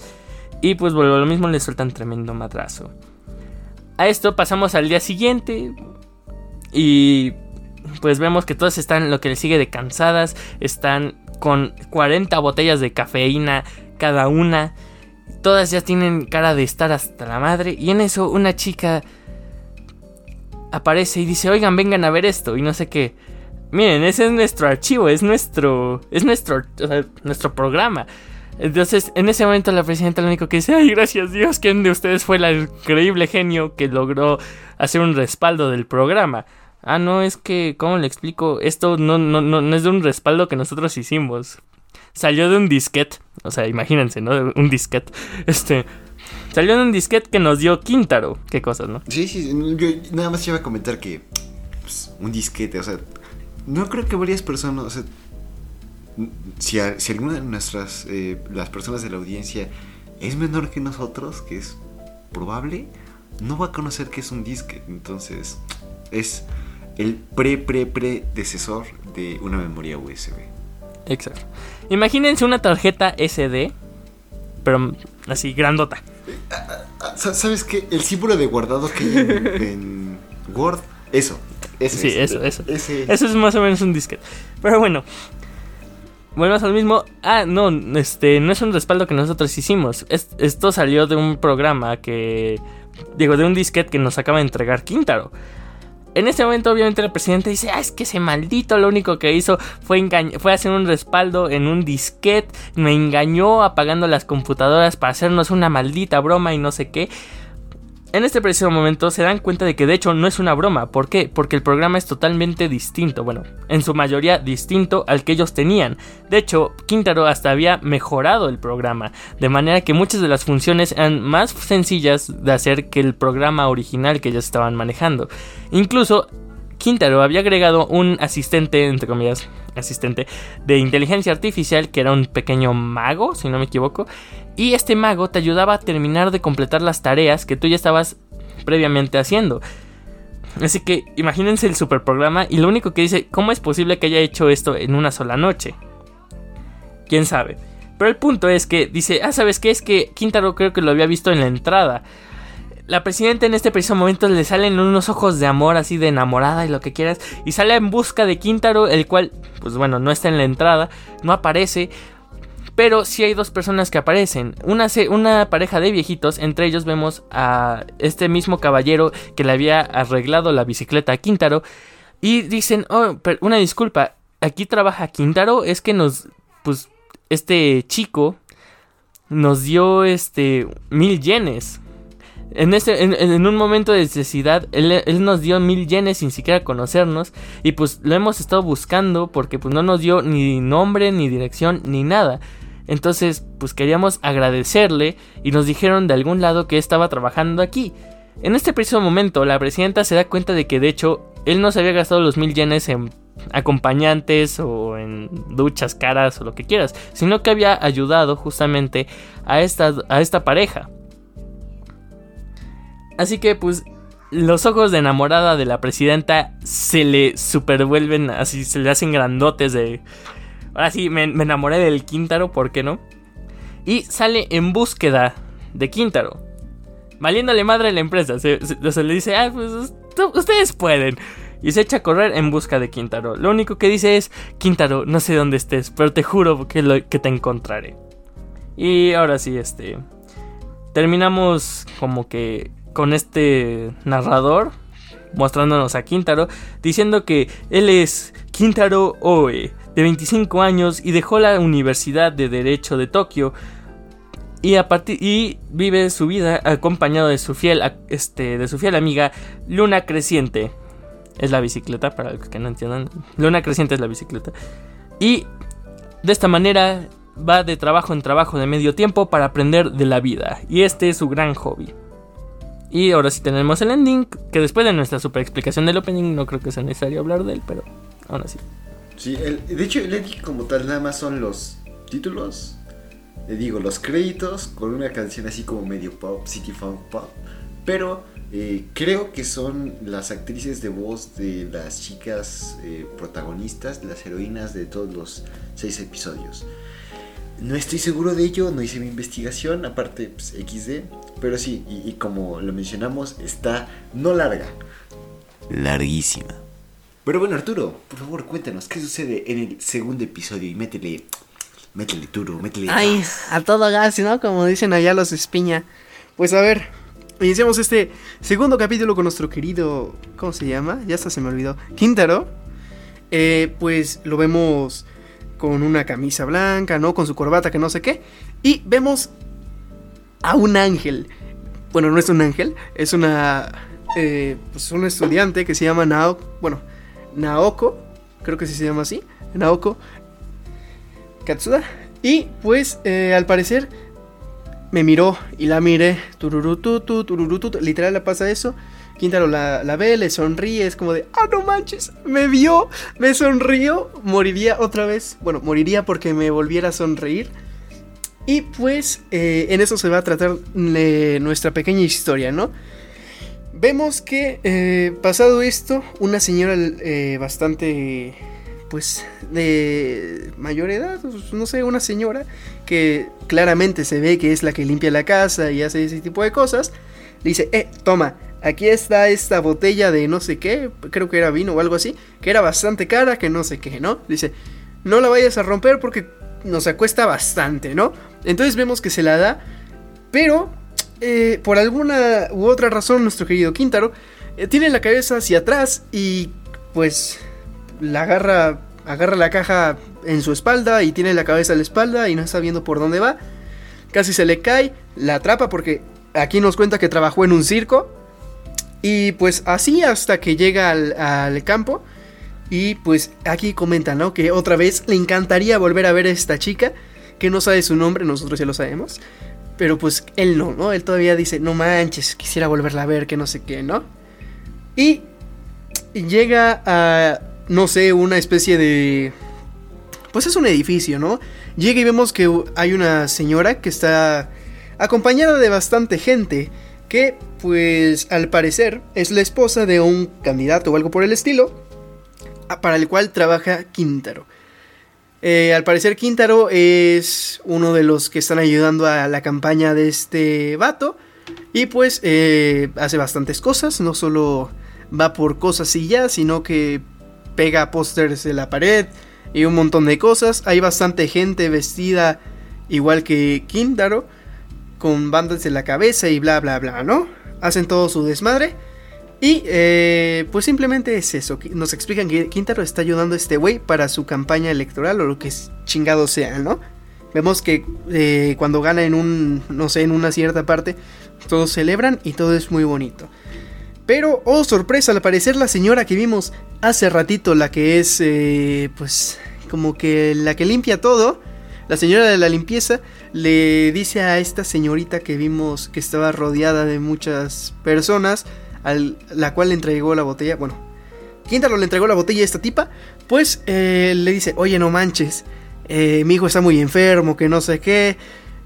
Y pues vuelvo lo mismo, le sueltan tremendo madrazo. A esto pasamos al día siguiente y pues vemos que todas están lo que le sigue de cansadas, están con 40 botellas de cafeína cada una. Todas ya tienen cara de estar hasta la madre. Y en eso una chica aparece y dice, oigan, vengan a ver esto. Y no sé qué. Miren, ese es nuestro archivo, es nuestro, es nuestro, nuestro programa. Entonces, en ese momento la presidenta lo único que dice, ay, gracias Dios, ¿quién de ustedes fue el increíble genio que logró hacer un respaldo del programa? Ah, no, es que, ¿cómo le explico? Esto no, no, no, no es de un respaldo que nosotros hicimos salió de un disquete. O sea, imagínense, ¿no? Un disquete. [LAUGHS] Este. Salió de un disquete que nos dio Quintaro. Qué cosas, ¿no? Sí, sí. Yo nada más iba a comentar que. Pues, un disquete, o sea. No creo que varias personas. O sea. Si, si alguna de nuestras. Eh, las personas de la audiencia es menor que nosotros, que es probable, no va a conocer que es un disquete. Entonces. Es el pre, pre, predecesor de una memoria USB. Exacto. Imagínense una tarjeta SD, pero así grandota. ¿Sabes qué? El símbolo de guardado que hay en, [LAUGHS] Word, eso. sí, eso, eso. Eso es más o menos un disquete. Pero bueno, Volvemos al mismo. Ah, no, este no es un respaldo que nosotros hicimos. esto salió de un programa que. Digo, de un disquete que nos acaba de entregar Quintaro. En ese momento, obviamente, el presidente dice: Ah, es que ese maldito lo único que hizo fue, fue hacer un respaldo en un disquete. Me engañó apagando las computadoras para hacernos una maldita broma y no sé qué. En este preciso momento se dan cuenta de que de hecho no es una broma. ¿Por qué? Porque el programa es totalmente distinto. Bueno, en su mayoría distinto al que ellos tenían. De hecho, Quintaro hasta había mejorado el programa. De manera que muchas de las funciones eran más sencillas de hacer que el programa original que ellos estaban manejando. Incluso Quintaro había agregado un asistente, entre comillas, asistente de inteligencia artificial que era un pequeño mago, si no me equivoco, y este mago te ayudaba a terminar de completar las tareas que tú ya estabas previamente haciendo. Así que imagínense el super programa y lo único que dice, ¿cómo es posible que haya hecho esto en una sola noche? ¿Quién sabe? Pero el punto es que dice, ah, ¿sabes qué? Es que Quintaro creo que lo había visto en la entrada. La presidenta en este preciso momento le salen unos ojos de amor, así de enamorada y lo que quieras, y sale en busca de Quintaro, el cual, pues bueno, no está en la entrada, no aparece, pero sí hay dos personas que aparecen. Una, una pareja de viejitos. Entre ellos vemos a este mismo caballero que le había arreglado la bicicleta a Quintaro. Y dicen, oh, una disculpa. Aquí trabaja Quintaro. Es que nos. Pues. Este chico. Nos dio este. Mil yenes. En, este, en, un momento de necesidad, él, él, nos dio mil yenes sin siquiera conocernos. Y pues lo hemos estado buscando porque pues no nos dio ni nombre, ni dirección, ni nada. Entonces, pues queríamos agradecerle y nos dijeron de algún lado que estaba trabajando aquí. En este preciso momento, la presidenta se da cuenta de que de hecho él no se había gastado los mil yenes en acompañantes o en duchas caras o lo que quieras, sino que había ayudado justamente a esta, a esta pareja. Así que pues los ojos de enamorada de la presidenta se le supervuelven así, se le hacen grandotes de... Ahora sí, me, enamoré del Quintaro, ¿por qué no? Y sale en búsqueda de Quintaro. Valiéndole madre a la empresa. Se, le dice, ah, pues ustedes pueden. Y se echa a correr en busca de Quintaro. Lo único que dice es, Quintaro, no sé dónde estés, pero te juro que, lo- que te encontraré. Y ahora sí, este... Terminamos como que con este narrador mostrándonos a Quintaro, diciendo que él es Quintaro Oe, de 25 años y dejó la Universidad de Derecho de Tokio y, a y vive su vida acompañado de su fiel, este, de su fiel amiga Luna Creciente. Es la bicicleta, para los que no entiendan. Luna Creciente es la bicicleta. Y de esta manera va de trabajo en trabajo de medio tiempo para aprender de la vida. Y este es su gran hobby. Y ahora sí tenemos el ending, que después de nuestra super explicación del opening no creo que sea necesario hablar de él, pero aún así. Sí, de hecho el ending como tal nada más son los títulos. Le digo, los créditos con una canción así como medio pop, city funk pop. Pero eh, creo que son las actrices de voz de las chicas eh, protagonistas, las heroínas de todos los seis episodios. No estoy seguro de ello, no hice mi investigación, aparte pues, XD. Pero sí, y como lo mencionamos, está no larga, larguísima. Pero bueno, Arturo, por favor, cuéntanos, ¿qué sucede en el segundo episodio? Y métele, métele Turo, métele. Ay, gas. a todo gas, ¿no? Como dicen allá los espiña. Pues a ver, iniciamos este segundo capítulo con nuestro querido. ¿Cómo se llama? Ya hasta se me olvidó. Quintaro. Eh, pues lo vemos con una camisa blanca, ¿no? Con su corbata, que no sé qué. Y vemos a un ángel. Bueno, no es un ángel, es una. Eh, pues un estudiante que se llama Naoko. Bueno, Naoko. Creo que sí se llama así. Naoko Katsuda. Y pues eh, al parecer me miró y la miré. Tururututu. Literal le pasa eso. Quintaro la, la ve, le sonríe. Es como de, ah, no manches, me vio, me sonrió. Moriría otra vez. Bueno, moriría porque me volviera a sonreír. Y pues eh, en eso se va a tratar eh, nuestra pequeña historia, ¿no? Vemos que eh, pasado esto, una señora eh, bastante, pues, de mayor edad, pues, no sé, una señora que claramente se ve que es la que limpia la casa y hace ese tipo de cosas, dice, eh, toma, aquí está esta botella de no sé qué, creo que era vino o algo así, que era bastante cara, que no sé qué, ¿no? Dice, no la vayas a romper porque nos acuesta bastante, ¿no? Entonces vemos que se la da, pero eh, por alguna u otra razón nuestro querido Quintaro eh, tiene la cabeza hacia atrás y pues la agarra, agarra la caja en su espalda y tiene la cabeza a la espalda y no está viendo por dónde va. Casi se le cae, la atrapa porque aquí nos cuenta que trabajó en un circo. Y pues así hasta que llega al, campo. Y pues aquí comenta, ¿no? Que otra vez le encantaría volver a ver a esta chica. Que no sabe su nombre, nosotros ya lo sabemos. Pero pues él no, ¿no? Él todavía dice, no manches, quisiera volverla a ver, que no sé qué, ¿no? Y llega a, no sé, una especie de... Pues es un edificio, ¿no? Llega y vemos que hay una señora que está acompañada de bastante gente. Que pues al parecer es la esposa de un candidato o algo por el estilo. Para el cual trabaja Quintaro. Eh, al parecer Quintaro es uno de los que están ayudando a la campaña de este vato. Y pues eh, hace bastantes cosas, no solo va por cosas y ya, sino que pega pósters en la pared y un montón de cosas. Hay bastante gente vestida igual que Quintaro, con bandas en la cabeza y bla bla bla, ¿no? Hacen todo su desmadre. Y eh, pues simplemente es eso. Nos explican que Quintaro está ayudando a este güey para su campaña electoral o lo que chingado sea, ¿no? Vemos que eh, cuando gana en un, no sé, en una cierta parte, todos celebran y todo es muy bonito. Pero, oh sorpresa, al parecer la señora que vimos hace ratito, la que es, eh, pues, como que la que limpia todo, la señora de la limpieza, le dice a esta señorita que vimos que estaba rodeada de muchas personas, la cual le entregó la botella, bueno, Quintaro le entregó la botella a esta tipa, pues eh, le dice, oye, no manches, eh, mi hijo está muy enfermo, que no sé qué,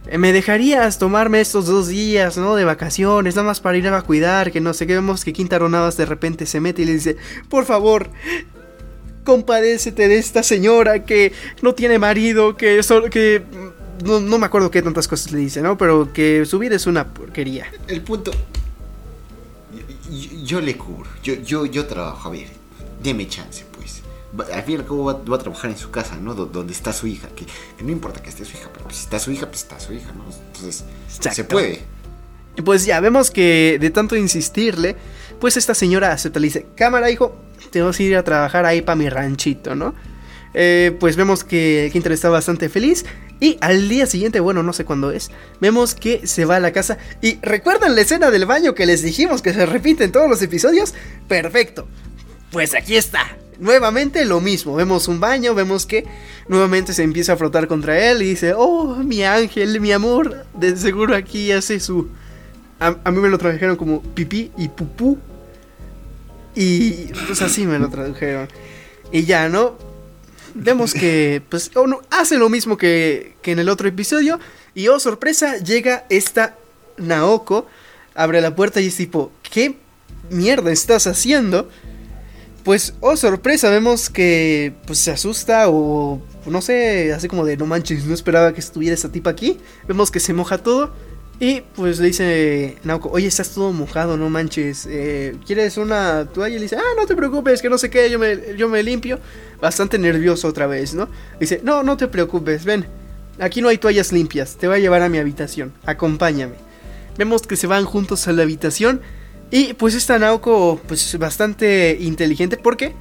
eh, ¿me dejarías tomarme estos dos días, ¿no? De vacaciones, nada más para ir a cuidar, que no sé qué, vemos que Quintaro Navas de repente se mete y le dice, por favor, compadécete de esta señora que no tiene marido, que, solo, que no, no, me acuerdo qué tantas cosas le dice, ¿no? Pero que su vida es una porquería. El punto... Yo, yo le cubro, yo, yo, yo trabajo, a ver, deme chance, pues. Al fin y al cabo va, va, a trabajar en su casa, ¿no? D donde está su hija, que, que, no importa que esté su hija, pero pues, si está su hija, pues está su hija, ¿no? Entonces, Exacto. se puede. Pues ya, vemos que de tanto insistirle, pues esta señora acepta, le dice, cámara, hijo, tengo que ir a trabajar ahí para mi ranchito, ¿no? Eh, pues vemos que Quintero está bastante feliz. Y al día siguiente, bueno, no sé cuándo es, vemos que se va a la casa. Y recuerdan la escena del baño que les dijimos que se repite en todos los episodios. Perfecto. Pues aquí está. Nuevamente lo mismo. Vemos un baño, vemos que nuevamente se empieza a frotar contra él y dice, oh, mi ángel, mi amor. De seguro aquí hace su... A, a mí me lo tradujeron como pipí y pupú. Y pues así me lo tradujeron. Y ya, ¿no? Vemos que pues hace lo mismo que, que en el otro episodio. Y oh, sorpresa, llega esta Naoko. Abre la puerta y es tipo, ¿qué mierda estás haciendo? Pues, oh sorpresa, vemos que pues se asusta o no sé, así como de no manches, no esperaba que estuviera esa tipa aquí. Vemos que se moja todo y pues le dice Naoko, oye, estás todo mojado, no manches, eh, ¿quieres una toalla? Y le dice, ah, no te preocupes, que no sé qué, yo me, yo me limpio. Bastante nervioso otra vez, ¿no? dice, no, no te preocupes, ven, aquí no hay toallas limpias, te voy a llevar a mi habitación, acompáñame. Vemos que se van juntos a la habitación y pues esta Naoko, pues bastante inteligente, ¿por qué?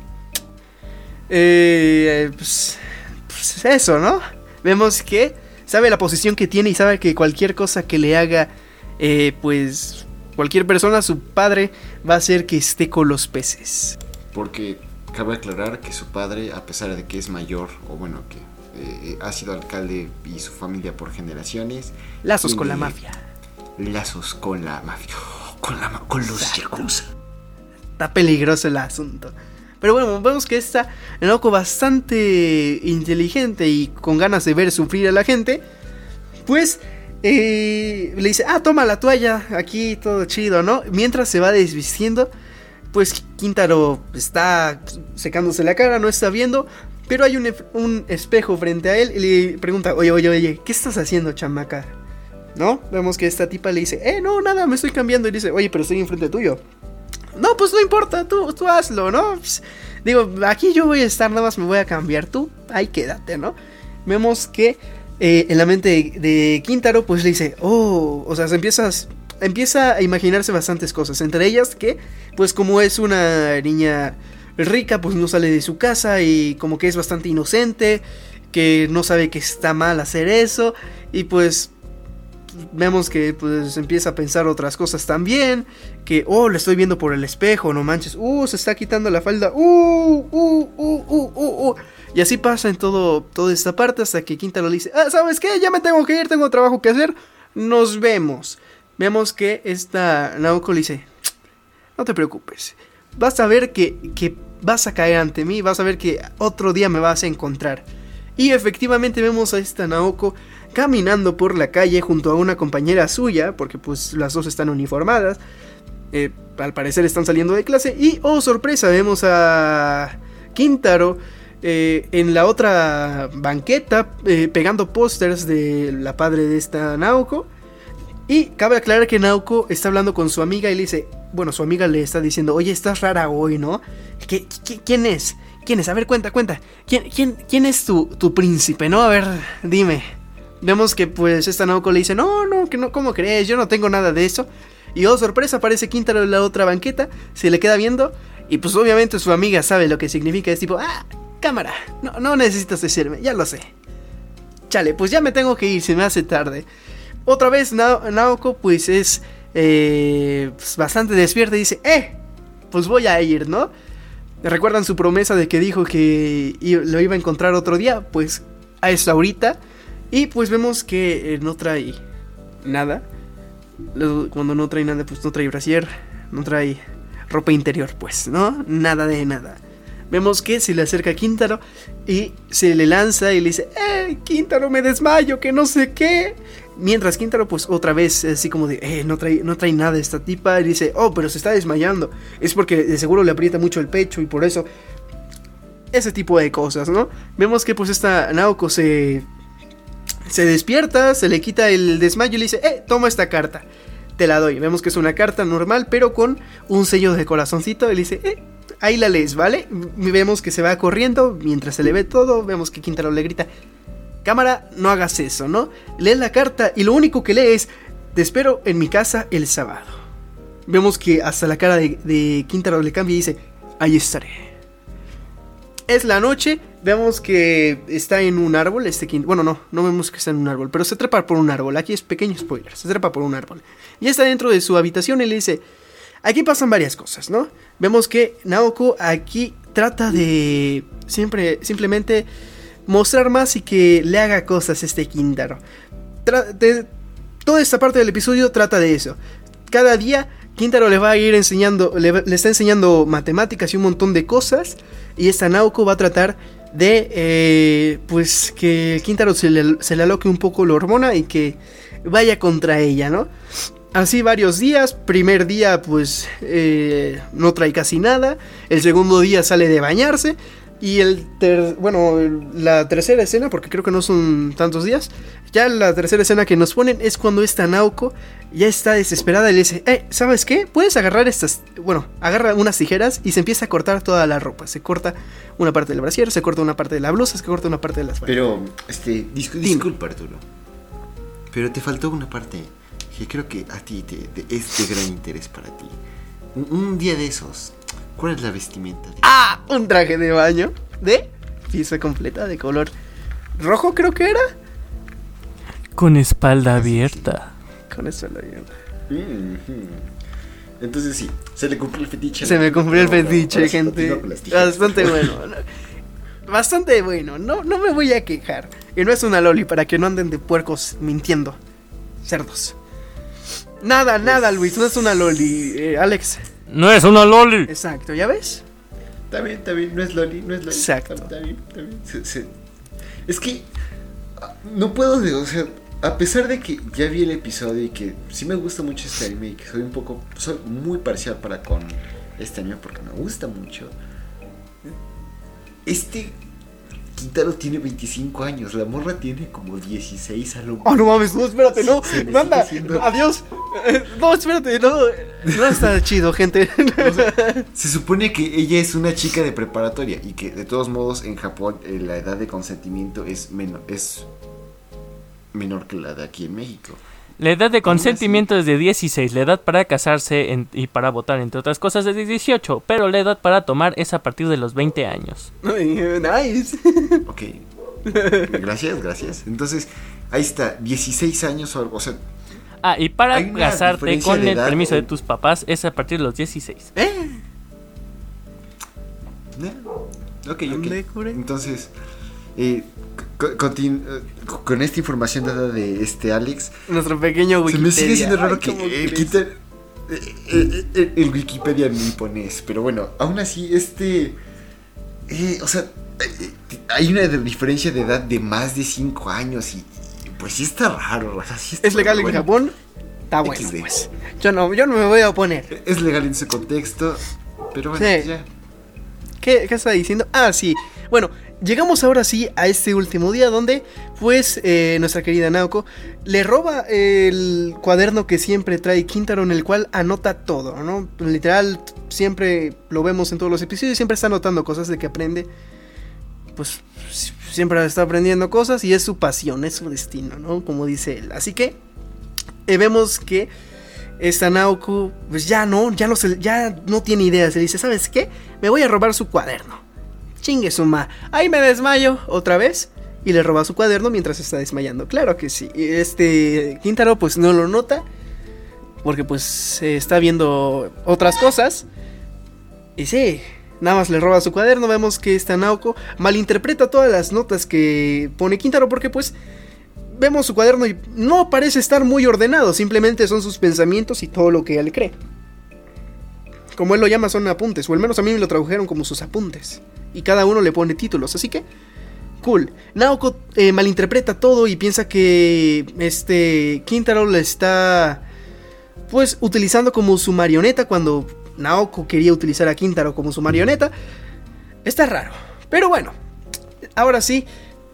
Eh, pues, pues eso, ¿no? Vemos que sabe la posición que tiene y sabe que cualquier cosa que le haga, eh, pues cualquier persona, su padre, va a hacer que esté con los peces. Porque cabe aclarar que su padre, a pesar de que es mayor, o bueno, que eh, ha sido alcalde y su familia por generaciones. Lazos con la mafia. Lazos con la mafia. [LAUGHS] Con, la, con los. Está peligroso el asunto. Pero bueno, vemos que está loco bastante inteligente y con ganas de ver sufrir a la gente. Pues eh, le dice, ah, toma la toalla, aquí todo chido, ¿no? Mientras se va desvistiendo, pues Quintaro está secándose la cara, no está viendo. Pero hay un, espejo frente a él y le pregunta, oye, oye, oye, ¿qué estás haciendo, chamaca? ¿No? Vemos que esta tipa le dice, eh, no, nada, me estoy cambiando. Y dice, oye, pero estoy enfrente tuyo. No, pues no importa, tú, tú hazlo, ¿no? Pues, digo, aquí yo voy a estar, nada más me voy a cambiar, tú, ahí quédate, ¿no? Vemos que eh, en la mente de, Quintaro, pues le dice, oh, o sea, se empiezas, empieza a imaginarse bastantes cosas, entre ellas que, pues como es una niña rica, pues no sale de su casa y como que es bastante inocente, que no sabe que está mal hacer eso, y pues vemos que pues empieza a pensar otras cosas también. Que, oh, le estoy viendo por el espejo, no manches. Uh, se está quitando la falda. Uh, uh, uh, uh, uh, uh. Y así pasa en todo, toda esta parte hasta que Quinta lo dice, ah, ¿sabes qué? Ya me tengo que ir, tengo trabajo que hacer. Nos vemos. Vemos que esta Naoko le dice, no te preocupes. Vas a ver que, que vas a caer ante mí, vas a ver que otro día me vas a encontrar. Y efectivamente vemos a esta Naoko caminando por la calle junto a una compañera suya, porque pues las dos están uniformadas. Eh, al parecer están saliendo de clase. Y, oh sorpresa, vemos a Quintaro eh, en la otra banqueta eh, pegando pósters de la padre de esta Naoko. Y cabe aclarar que Naoko está hablando con su amiga y le dice, bueno, su amiga le está diciendo, oye, estás rara hoy, ¿no? ¿Qué, quién es? ¿Quién es? A ver, cuenta, cuenta. ¿Quién, quién, quién es tu, tu príncipe, no? A ver, dime. Vemos que pues esta Naoko le dice, no, no, que no, ¿cómo crees? Yo no tengo nada de eso. Y oh, sorpresa, aparece Quintaro en la otra banqueta, se le queda viendo. Y pues obviamente su amiga sabe lo que significa. Es tipo, ah, cámara, no, no necesitas decirme, ya lo sé. Chale, pues ya me tengo que ir, se me hace tarde. Otra vez Naoko pues es eh, pues, bastante despierta y dice, eh, pues voy a ir, ¿no? ¿Recuerdan su promesa de que dijo que lo iba a encontrar otro día? Pues a eso ahorita y pues vemos que eh, no trae nada. Cuando no trae nada, pues no trae brasier, no trae ropa interior, pues, ¿no? Nada de nada. Vemos que se le acerca a Quintaro y se le lanza y le dice, ¡Eh, Quintaro, me desmayo, que no sé qué! Mientras Quintaro, pues otra vez, así como de, eh, no trae, no trae nada esta tipa. Y dice, oh, pero se está desmayando. Es porque de seguro le aprieta mucho el pecho y por eso. Ese tipo de cosas, ¿no? Vemos que pues esta Naoko se. Se despierta, se le quita el desmayo y le dice, eh, toma esta carta. Te la doy. Vemos que es una carta normal, pero con un sello de corazoncito. Y le dice, eh, ahí la lees, ¿vale? Vemos que se va corriendo mientras se le ve todo. Vemos que Quintaro le grita, cámara, no hagas eso, ¿no? Lee la carta y lo único que lee es, te espero en mi casa el sábado. Vemos que hasta la cara de, de Quintaro le cambia y dice, ahí estaré. Es la noche, vemos que está en un árbol, este Quintaro, bueno, no, no vemos que está en un árbol, pero se trepa por un árbol, aquí es pequeño spoiler, se trepa por un árbol. Y está dentro de su habitación y le dice, aquí pasan varias cosas, ¿no? Vemos que Naoko aquí trata de siempre, simplemente mostrar más y que le haga cosas este Quintaro. Tra- de- toda esta parte del episodio trata de eso. Cada día Quintaro le va a ir enseñando, le está enseñando matemáticas y un montón de cosas. Y esta Naoko va a tratar de, eh, pues, que Quintaro se le, se le aloque un poco la hormona y que vaya contra ella, ¿no? Así varios días. Primer día, pues, eh, no trae casi nada. El segundo día sale de bañarse. Y el ter- bueno, la tercera escena, porque creo que no son tantos días, ya la tercera escena que nos ponen es cuando esta Naoko ya está desesperada y le dice, eh, ¿sabes qué? Puedes agarrar estas, bueno, agarra unas tijeras y se empieza a cortar toda la ropa. Se corta una parte del brasier, se corta una parte de la blusa, se corta una parte de las. Pero, este, discu- disculpa, Arturo. Pero te faltó una parte que creo que a ti te, te- es de gran interés para ti. Un, un día de esos, ¿cuál es la vestimenta? de- ¡Ah! Un traje de baño de pieza completa de color rojo, creo que era. Con espalda abierta. Con lo digo. Mhm. Entonces sí, se le cumplió el fetiche. Se me cumplió el [LAUGHS] no, fetiche, gente. Bastante bueno. Bastante bueno. No, no me voy a quejar. Y no es una loli para que no anden de puercos mintiendo. Cerdos. Nada, nada, Luis. No es una loli. Eh, Alex. No es una loli. Exacto, ¿ya ves? Está bien, está bien, no es Loli, no es Loli. Exacto. Está bien, está bien. Se- se- Es que no puedo, o sea, a pesar de que ya vi el episodio y que sí me gusta mucho este anime y que soy un poco, soy muy parcial para con este anime porque me gusta mucho. Este Quintaro tiene 25 años, la morra tiene como 16 a lo Oh, no mames, no, espérate, no. Se anda. Adiós. Eh, No, espérate, no. No está chido, gente. Se supone que ella es una chica de preparatoria y que de todos modos en Japón eh, la edad de consentimiento es menor, es menor que la de aquí en México. La edad de consentimiento es de 16, la edad para casarse en- y para votar, entre otras cosas, es de 18, pero la edad para tomar es a partir de los 20 años. Nice. [LAUGHS] Ok. Gracias, gracias. Entonces, ahí está, 16 años o sea, Ah, y para casarte con el permiso de tus papás es a partir de los 16. ¿Eh? ok, ¿Dónde, ok. Entonces, eh, con esta información dada de este Alex, Nuestro pequeño Se Wikipedia. me sigue siendo raro Ay, que ¿cómo eh, eh, eh, eh, el Wikipedia niponés. Pero bueno, aún así, este. eh, o sea, eh, hay una diferencia de edad de más de 5 años y, y, pues sí está raro. o sea, sí está ¿Es legal en. Japón? Está bueno, XD. pues. Yo no, yo no me voy a oponer. Es legal en ese contexto, pero bueno, Sí. ya. ¿Qué, ¿Qué está diciendo? Ah, sí. Bueno, llegamos ahora sí a este último día donde, pues, eh, nuestra querida Naoko le roba el cuaderno que siempre trae Quintaro en el cual anota todo, ¿no? Literal, siempre lo vemos en todos los episodios, siempre está anotando cosas de que aprende. Pues si- siempre está aprendiendo cosas y es su pasión, es su destino, ¿no? Como dice él. Así que eh, vemos que esta Naoko, pues ya no, ya no, se, ya no tiene ideas. Se dice, ¿sabes qué? Me voy a robar su cuaderno. Chingue su ma. Ahí me desmayo otra vez. Y le roba su cuaderno mientras está desmayando. Claro que sí. Este Quintaro pues no lo nota. Porque pues se está viendo otras cosas. Y sí, nada más le roba su cuaderno. Vemos que esta Naoko malinterpreta todas las notas que pone Quintaro. Porque pues vemos su cuaderno y no parece estar muy ordenado. Simplemente son sus pensamientos y todo lo que él cree. Como él lo llama, son apuntes. O al menos a mí me lo tradujeron como sus apuntes. Y cada uno le pone títulos. Así que cool. Naoko eh, malinterpreta todo y piensa que este Kintaro le está pues utilizando como su marioneta cuando Naoko quería utilizar a Kintaro como su marioneta. Está raro. Pero bueno, ahora sí,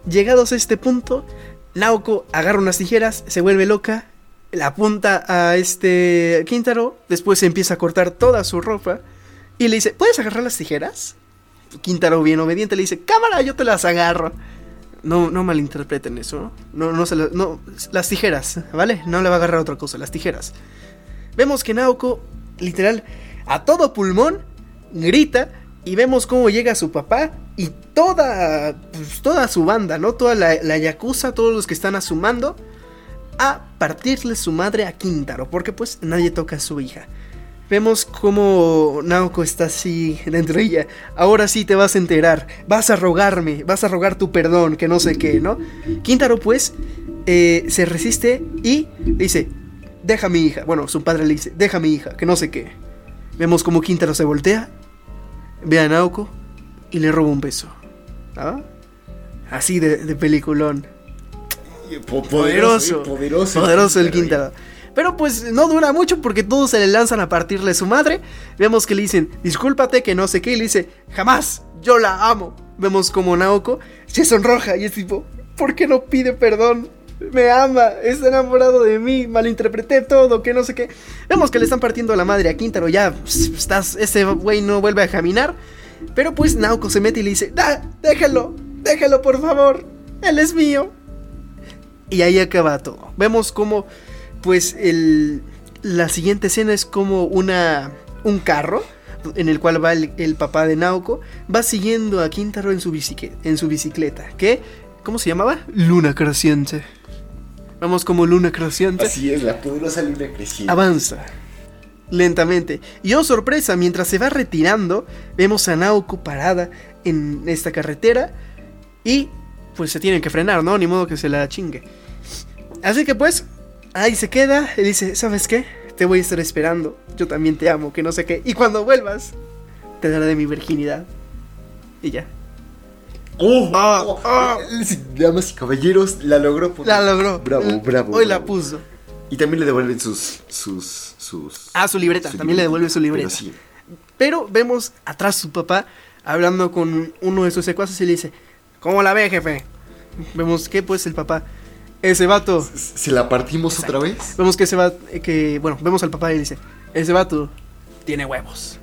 llegados a este punto, Naoko agarra unas tijeras, se vuelve loca, la apunta a este Kintaro, después empieza a cortar toda su ropa y le dice, ¿puedes agarrar las tijeras? Kintaro bien obediente le dice, cámara, yo te las agarro. No, no malinterpreten eso, ¿no? No, se no, las tijeras, ¿vale? No le va a agarrar otra cosa, las tijeras. Vemos que Naoko, literal, a todo pulmón, grita y vemos cómo llega su papá y toda, pues, toda su banda, ¿no? Toda la, la yakuza, todos los que están a su mando, a partirle su madre a Quintaro, porque pues nadie toca a su hija. Vemos cómo Naoko está así dentro de ella. Ahora sí te vas a enterar. Vas a rogarme. Vas a rogar tu perdón. Que no sé qué, ¿no? Quintaro, pues, eh, se resiste y dice: Deja a mi hija. Bueno, su padre le dice: Deja a mi hija. Que no sé qué. Vemos cómo Quintaro se voltea. Ve a Naoko y le roba un beso. ¿Ah? Así de, de peliculón. Poderoso. Poderoso. Poderoso el Quintaro. Pero pues no dura mucho porque todos se le lanzan a partirle su madre. Vemos que le dicen, discúlpate que no sé qué. Y le dice, jamás, yo la amo. Vemos como Naoko se sonroja y es tipo, ¿por qué no pide perdón? Me ama, está enamorado de mí, malinterpreté todo, que no sé qué. Vemos que le están partiendo la madre a Quintaro, ya estás, ese güey no vuelve a caminar. Pero pues Naoko se mete y le dice, da, déjalo, déjalo por favor, él es mío. Y ahí acaba todo. Vemos como pues el, la siguiente escena es como una, un carro en el cual va el, papá de Naoko, va siguiendo a Quintaro en su, bicicleta, en su bicicleta, que, ¿cómo se llamaba? Luna creciente. Vamos como luna creciente. Así es, la poderosa luna creciente. Avanza. Lentamente. Y oh sorpresa, mientras se va retirando, vemos a Naoko parada en esta carretera y pues se tienen que frenar, ¿no? Ni modo que se la chingue. Así que pues, Ahí se queda y dice, ¿sabes qué? Te voy a estar esperando. Yo también te amo, que no sé qué. Y cuando vuelvas, te daré de mi virginidad. Y ya. ¡Oh! oh, oh. Damas y caballeros, la logró. La logró. Bravo, bravo. Hoy la puso. Y también le devuelven sus. sus, sus ah, su libreta. también le devuelve su libreta. Pero, sí. Pero vemos atrás su papá hablando con uno de sus secuaces y le dice: ¿Cómo la ve, jefe? Vemos que, pues, el papá ese vato. ¿Se la partimos otra vez? Vemos que ese vato. Que, bueno, vemos al papá y dice: Ese vato tiene huevos.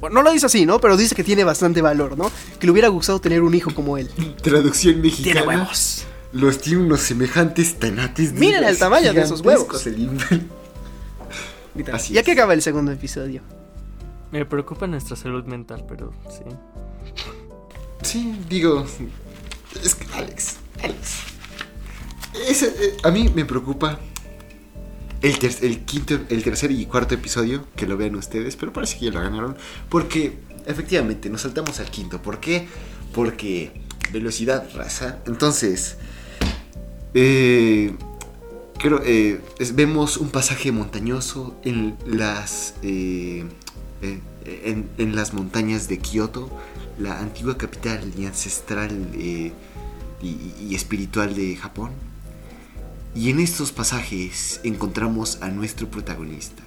Bueno, no lo dice así, ¿no? Pero dice que tiene bastante valor, ¿no? Que le hubiera gustado tener un hijo como él. [LAUGHS] Traducción mexicana. Tiene huevos. Los tiene unos semejantes tanates. Miren el tamaño de esos huevos. [LAUGHS] Así ¿Ya que acaba el segundo episodio? Me preocupa nuestra salud mental, pero sí. Sí, digo. Es que Alex. Alex. Eh, a mí me preocupa el, quinto, el tercer y cuarto episodio, que lo vean ustedes, pero parece que ya lo ganaron. Porque efectivamente nos saltamos al quinto. ¿Por qué? Porque velocidad, raza. Entonces, eh, creo, eh, vemos un pasaje montañoso en las, en, las montañas de Kioto, la antigua capital y ancestral y espiritual de Japón. Y en estos pasajes encontramos a nuestro protagonista.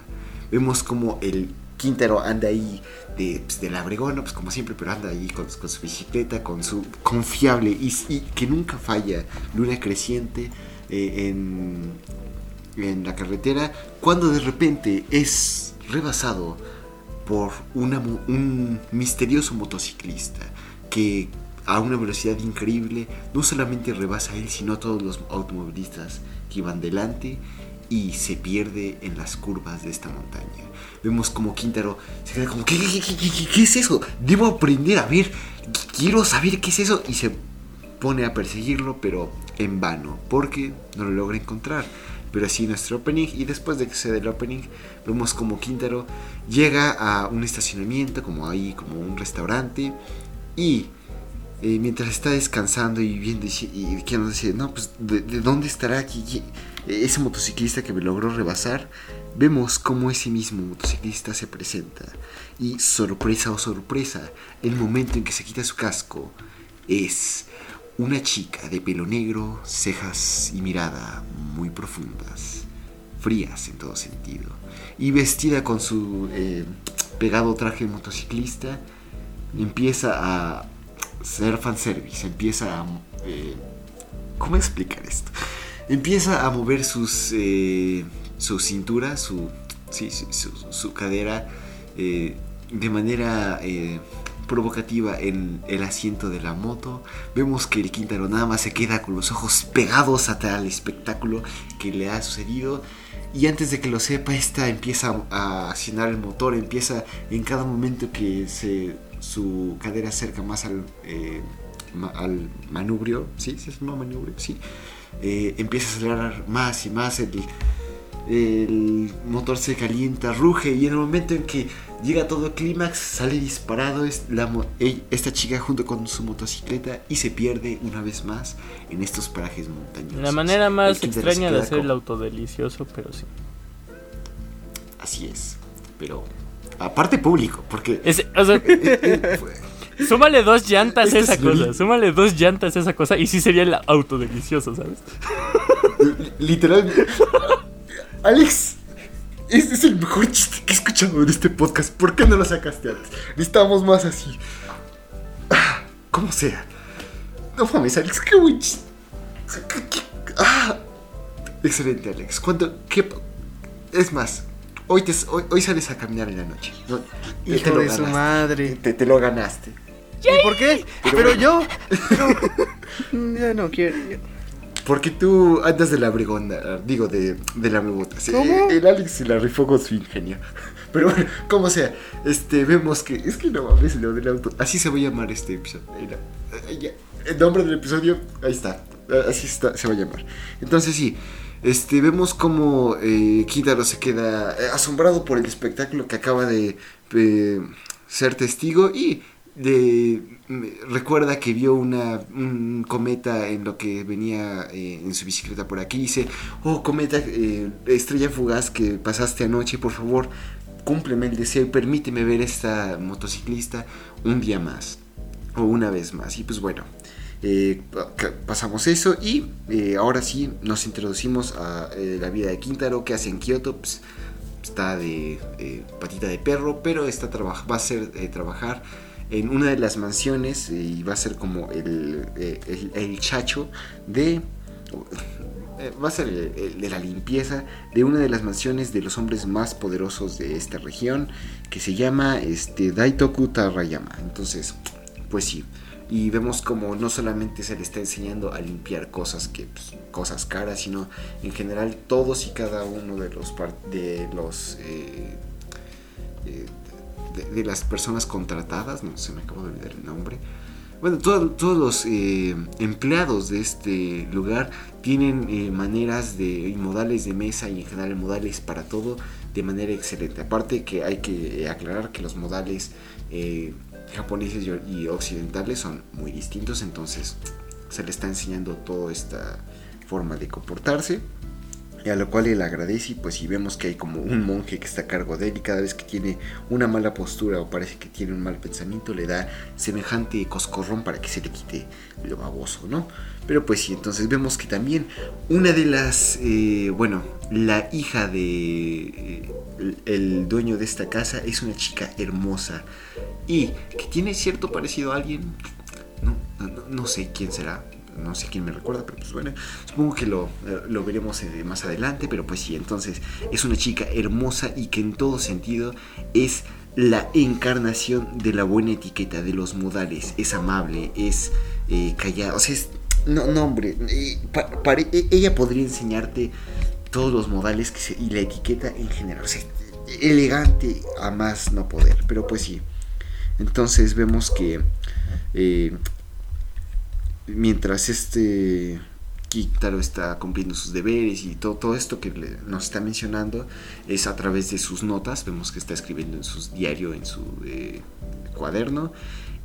Vemos como el Quintero anda ahí de, pues, de pues como siempre, pero anda ahí con, su bicicleta, con su confiable y, que nunca falla luna creciente eh, en, en la carretera, cuando de repente es rebasado por una, un misterioso motociclista que a una velocidad increíble no solamente rebasa a él, sino a todos los automovilistas que van delante y se pierde en las curvas de esta montaña. Vemos como Quintaro se queda como, ¿qué, qué, es eso? Debo aprender a ver, quiero saber qué es eso. Y se pone a perseguirlo, pero en vano, porque no lo logra encontrar. Pero así nuestro opening, y después de que se dé el opening, vemos como Quintaro llega a un estacionamiento, como ahí, como un restaurante, y eh, mientras está descansando y viendo y, y nos decir, no, pues, ¿de, dónde estará ese motociclista que me logró rebasar? Vemos cómo ese mismo motociclista se presenta. Y sorpresa o sorpresa, el momento en que se quita su casco es una chica de pelo negro, cejas y mirada muy profundas, frías en todo sentido, y vestida con su eh, pegado traje de motociclista, empieza a ser fanservice, empieza a... eh, ¿Cómo explicar esto? Empieza a mover sus, eh, su cintura, su, sí, su, su cadera eh, de manera provocativa en el asiento de la moto. Vemos que el Quintaro nada más se queda con los ojos pegados a tal espectáculo que le ha sucedido. Y antes de que lo sepa, esta empieza a accionar el motor, empieza en cada momento que se, su cadera acerca más al, eh, manubrio, ¿sí? ¿Sí es un manubrio? Sí. Eh, empieza a acelerar más y más, el, el motor se calienta, ruge y en el momento en que llega todo clímax sale disparado la esta chica junto con su motocicleta y se pierde una vez más en estos parajes montañosos. La manera más extraña de hacer el como- autodelicioso, pero sí. Así es, pero aparte público, porque... Es- o sea, [LAUGHS] eh, eh, fue- súmale dos llantas a esa cosa. Súmale dos llantas a esa cosa y sí sería el autodelicioso, ¿sabes? [LAUGHS] Literalmente. Alex, este es el mejor chiste que he escuchado en este podcast. ¿Por qué no lo sacaste antes? Necesitamos más así. Ah, como sea. No mames, Alex, qué buen chiste. Ah. Excelente, Alex. ¿Cuánto? ¿Qué? Es más, hoy, te, hoy, hoy sales a caminar en la noche. ¿no? Te- te Hijo lo de su ganaste. madre. Te, te lo ganaste. ¿Y por qué? Pero yo. [LAUGHS] pero- ya no quiero. yo- Porque tú andas de la bregonda, digo, de, de la bebota. ¿Cómo? El Alex se la rifó con su ingenio. [LAUGHS] Pero bueno, como sea, este, vemos que. Es que no mames lo del auto. Así se va a llamar este episodio. El nombre del episodio, ahí está. Así está, se va a llamar. Entonces sí. Este, vemos como eh, Kintaro se queda eh, asombrado por el espectáculo que acaba de eh, ser testigo y recuerda que vio una, un cometa en lo que venía eh, en su bicicleta por aquí dice, oh cometa, eh, estrella fugaz que pasaste anoche, por favor, cúmpleme el deseo y permíteme ver esta motociclista un día más o una vez más. Y pues bueno, eh, pasamos eso y ahora sí nos introducimos a la vida de Quintaro que hace en Kioto. Pues, está de patita de perro, pero está va a ser trabajar en una de las mansiones eh, y va a ser como el, eh, el, chacho de... eh, Va a ser el, de la limpieza de una de las mansiones de los hombres más poderosos de esta región, que se llama este, Daitoku Tarayama. Entonces, pues sí, y vemos como no solamente se le está enseñando a limpiar cosas que pues, cosas caras sino en general todos y cada uno de los de los de, las personas contratadas no se me acabo de olvidar el nombre bueno todo- todos los eh, empleados de este lugar tienen eh, maneras de y modales de mesa y en general modales para todo de manera excelente aparte que hay que eh, aclarar que los modales japoneses y, y occidentales son muy distintos, entonces se le está enseñando toda esta forma de comportarse. Y a lo cual él agradece y pues si vemos que hay como un monje que está a cargo de él y cada vez que tiene una mala postura o parece que tiene un mal pensamiento le da semejante coscorrón para que se le quite lo baboso, ¿no? Pero pues sí, entonces vemos que también una de las, eh, bueno, la hija de eh, el, dueño de esta casa es una chica hermosa y que tiene cierto parecido a alguien, no, no sé quién será, no sé quién me recuerda, pero pues bueno, supongo que lo, eh, lo veremos eh, más adelante, pero pues sí, entonces es una chica hermosa y que en todo sentido es la encarnación de la buena etiqueta, de los modales, es amable, es eh, callada, o sea, es, no, no hombre, e- ella podría enseñarte todos los modales que se- y la etiqueta en general, o sea, elegante a más no poder, pero pues sí. Entonces vemos que mientras este Kitaro está cumpliendo sus deberes y todo, todo esto que nos está mencionando es a través de sus notas, vemos que está escribiendo en su diario, en su eh, cuaderno,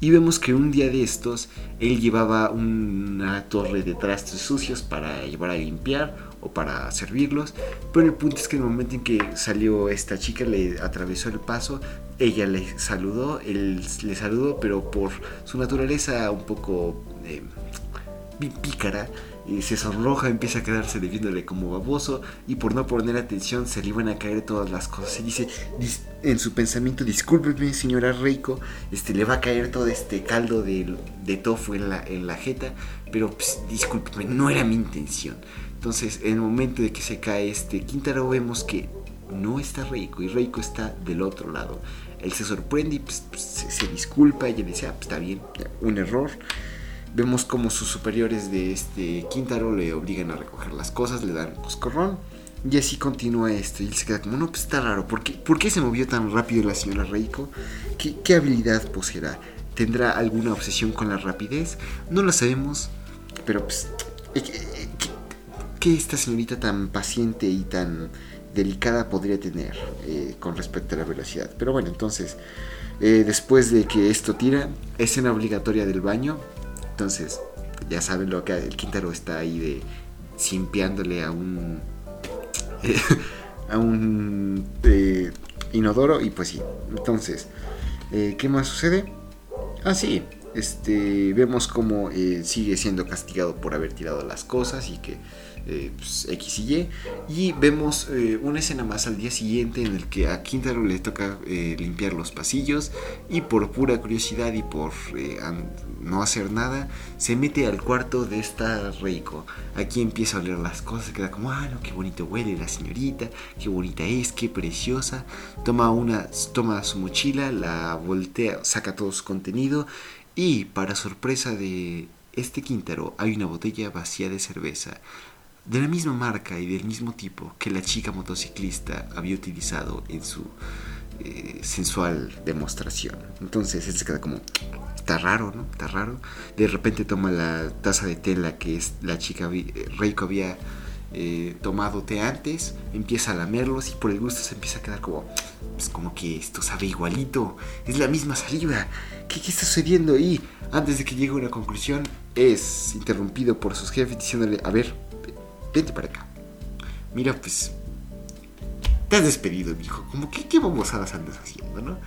y vemos que un día de estos él llevaba una torre de trastes sucios para llevar a limpiar o para servirlos, pero el punto es que en el momento en que salió esta chica le atravesó el paso, ella le saludó, él le saludó, pero por su naturaleza un poco... eh, pícara, y se sonroja, empieza a quedarse debiéndole como baboso y por no poner atención se le van a caer todas las cosas. Y dice en su pensamiento, discúlpeme señora Reiko, este, le va a caer todo este caldo de, de tofu en la, en la jeta, pero pues, discúlpeme, no era mi intención. Entonces, en el momento de que se cae este Quintaro, vemos que no está Reiko y Reiko está del otro lado. Él se sorprende y pues, pues, se, disculpa y le dice, ah, pues está bien, un error. Vemos como sus superiores de este Quintaro le obligan a recoger las cosas, le dan coscorrón. Y así continúa esto. Y él se queda como, no, pues está raro. ¿Por qué, ¿Por qué se movió tan rápido la señora Reiko? ¿Qué, ¿Qué, habilidad poseerá? ¿Tendrá alguna obsesión con la rapidez? No lo sabemos. Pero pues... ¿Qué, qué esta señorita tan paciente y tan delicada podría tener eh, con respecto a la velocidad? Pero bueno, entonces... Eh, después de que esto tira, escena obligatoria del baño. Entonces, ya saben lo que el Quintaro está ahí de simpiándole a un [LAUGHS] a un eh, inodoro y pues sí. Entonces, eh, ¿qué más sucede? Ah, sí, este, vemos como eh, sigue siendo castigado por haber tirado las cosas y que eh, pues, X y Y. Y vemos eh, una escena más al día siguiente en el que a Quintaro le toca limpiar los pasillos y por pura curiosidad y por no hacer nada, se mete al cuarto de esta Reiko. Aquí empieza a oler las cosas, queda como, ah, no, qué bonito huele la señorita, qué bonita es, qué preciosa. Toma, una, toma su mochila, la voltea, saca todo su contenido y para sorpresa de este Quintaro hay una botella vacía de cerveza de la misma marca y del mismo tipo que la chica motociclista había utilizado en su eh, sensual demostración. Entonces él se queda como, está raro, ¿no? Está raro. De repente toma la taza de tela que la chica Reiko había eh, tomado té antes, empieza a lamerlos y por el gusto se empieza a quedar como, pues como que esto sabe igualito, es la misma saliva, ¿qué, qué está sucediendo? Y antes de que llegue a una conclusión, es interrumpido por sus jefes diciéndole, a ver, vente para acá. Mira, pues, te has despedido, dijo, como que qué babosadas andas haciendo, ¿no?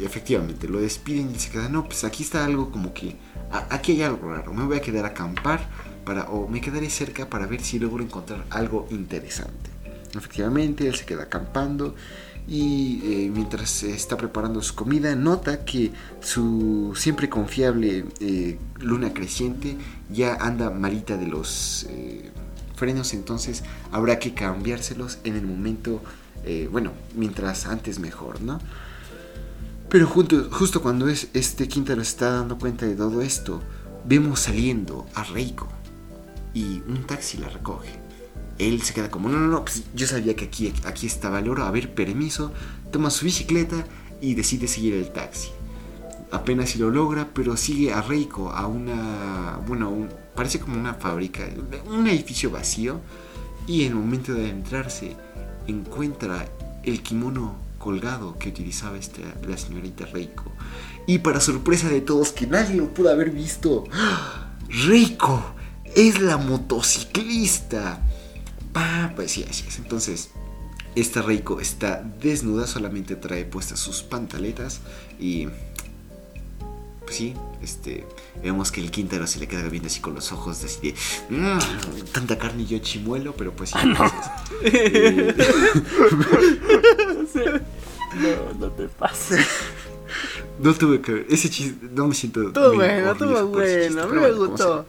Y efectivamente, lo despiden y se queda, no, pues aquí está algo como que, aquí hay algo raro, me voy a quedar a acampar o me quedaré cerca para ver si logro encontrar algo interesante. Efectivamente, él se queda acampando y eh, mientras está preparando su comida nota que su siempre confiable eh, luna creciente ya anda malita de los eh, frenos, entonces habrá que cambiárselos en el momento, bueno, mientras antes mejor, ¿no? Pero justo cuando es, este Quintero está dando cuenta de todo esto, vemos saliendo a Reiko y un taxi la recoge. Él se queda como, no, no, no, pues yo sabía que aquí, aquí estaba el oro, a ver, permiso, toma su bicicleta y decide seguir el taxi. Apenas si lo logra, pero sigue a Reiko a una, bueno, parece como una fábrica, un edificio vacío, y en el momento de adentrarse encuentra el kimono colgado que utilizaba esta, la señorita Reiko. Y para sorpresa de todos, que nadie lo pudo haber visto, ¡Ah! Reiko es la motociclista. Ah, pues sí, así es. Entonces, esta Reiko está desnuda, solamente trae puestas sus pantaletas y... Pues sí, este, vemos que el Quintero se le queda viendo así con los ojos así de mm, tanta carne y yo chimuelo, pero pues sí. Ah, eh, [LAUGHS] no. no, te pases. No tuve que ver. Ese chiste, no me siento. Todo bueno, todo bueno, me gustó.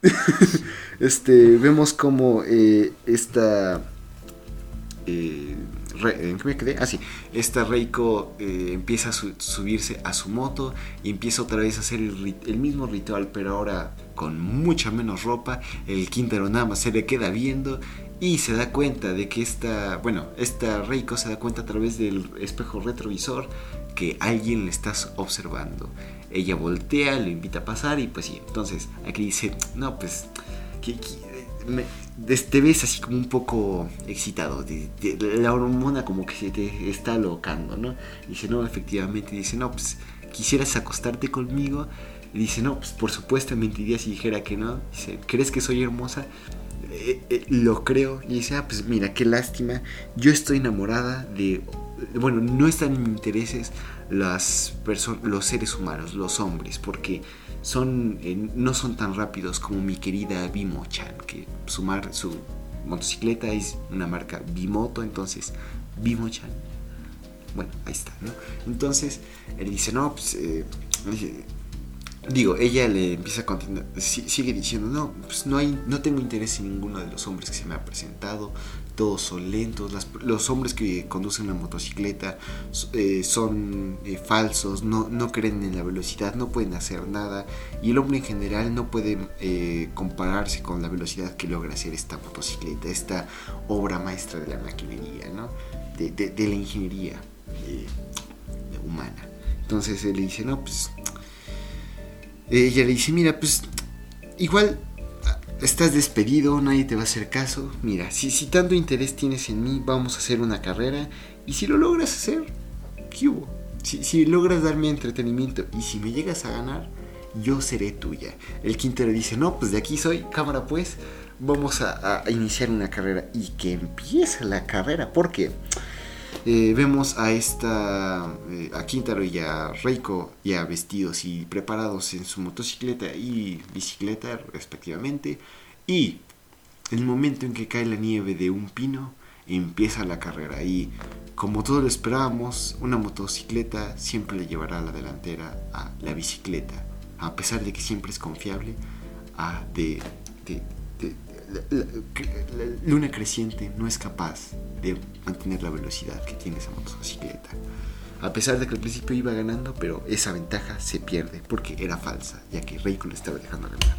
[LAUGHS] este, vemos como eh, esta... Eh, ¿En qué me quedé? Ah, sí. Esta Reiko eh, empieza a subirse a su moto y empieza otra vez a hacer el, mismo ritual, pero ahora con mucha menos ropa. El Quintero nada más se le queda viendo y se da cuenta de que esta, bueno, esta Reiko se da cuenta a través del espejo retrovisor que alguien le está observando. Ella voltea, lo invita a pasar y pues sí, entonces aquí dice, no, pues, que, te ves así como un poco excitado, la hormona como que se te está alocando, ¿no? dice, no, efectivamente, dice, no, pues, quisieras acostarte conmigo. Dice, no, pues por supuesto mentiría si dijera que no. Dice, ¿crees que soy hermosa? Eh, eh, lo creo. Y dice, ah, pues mira, qué lástima. Yo estoy enamorada de... Bueno, no están en mis intereses las los seres humanos, los hombres, porque son, eh, no son tan rápidos como mi querida Bimo-chan, que su, su motocicleta es una marca Bimoto, entonces Bimo-chan. Bueno, ahí está, ¿no? Entonces, él dice, no, pues... Eh, digo, ella le empieza a continuar, sigue diciendo, no, pues no hay, no tengo interés en ninguno de los hombres que se me ha presentado, todos son lentos, los hombres que conducen una motocicleta eh, son eh, falsos, no, no, creen en la velocidad, no pueden hacer nada y el hombre en general no puede eh, compararse con la velocidad que logra hacer esta motocicleta, esta obra maestra de la maquinería, ¿no? de, de la ingeniería humana. Entonces él le dice, no, pues... Ella le dice, mira, pues igual estás despedido, nadie te va a hacer caso. Mira, si, tanto interés tienes en mí, vamos a hacer una carrera. Y si lo logras hacer, ¿qué hubo? Si, logras darme entretenimiento y si me llegas a ganar, yo seré tuya. El quinto le dice, no, pues de aquí soy, cámara pues, vamos a, iniciar una carrera. Y que empiece la carrera, porque eh, vemos a esta, eh, a Quintaro y a Reiko ya vestidos y preparados en su motocicleta y bicicleta respectivamente. Y el momento en que cae la nieve de un pino, empieza la carrera. Y como todos lo esperábamos, una motocicleta siempre le llevará a la delantera a la bicicleta. A pesar de que siempre es confiable, a de, luna creciente no es capaz de mantener la velocidad que tiene esa motocicleta. A pesar de que al principio iba ganando, pero esa ventaja se pierde porque era falsa, ya que Reiko le estaba dejando ganar.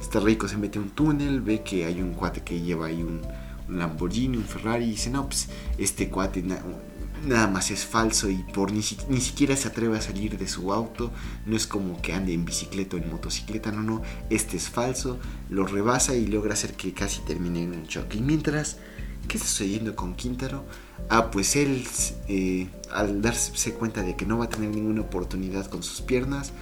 Este Reiko se mete a un túnel, ve que hay un cuate que lleva ahí un, Lamborghini, un Ferrari, y dice, no, pues este cuate nada más es falso y por ni, siquiera se atreve a salir de su auto. No es como que ande en bicicleta o en motocicleta, no, no, este es falso, lo rebasa y logra hacer que casi termine en un choque. Y mientras, ¿qué está sucediendo con Quintaro? Ah, pues él, eh, al darse cuenta de que no va a tener ninguna oportunidad con sus piernas,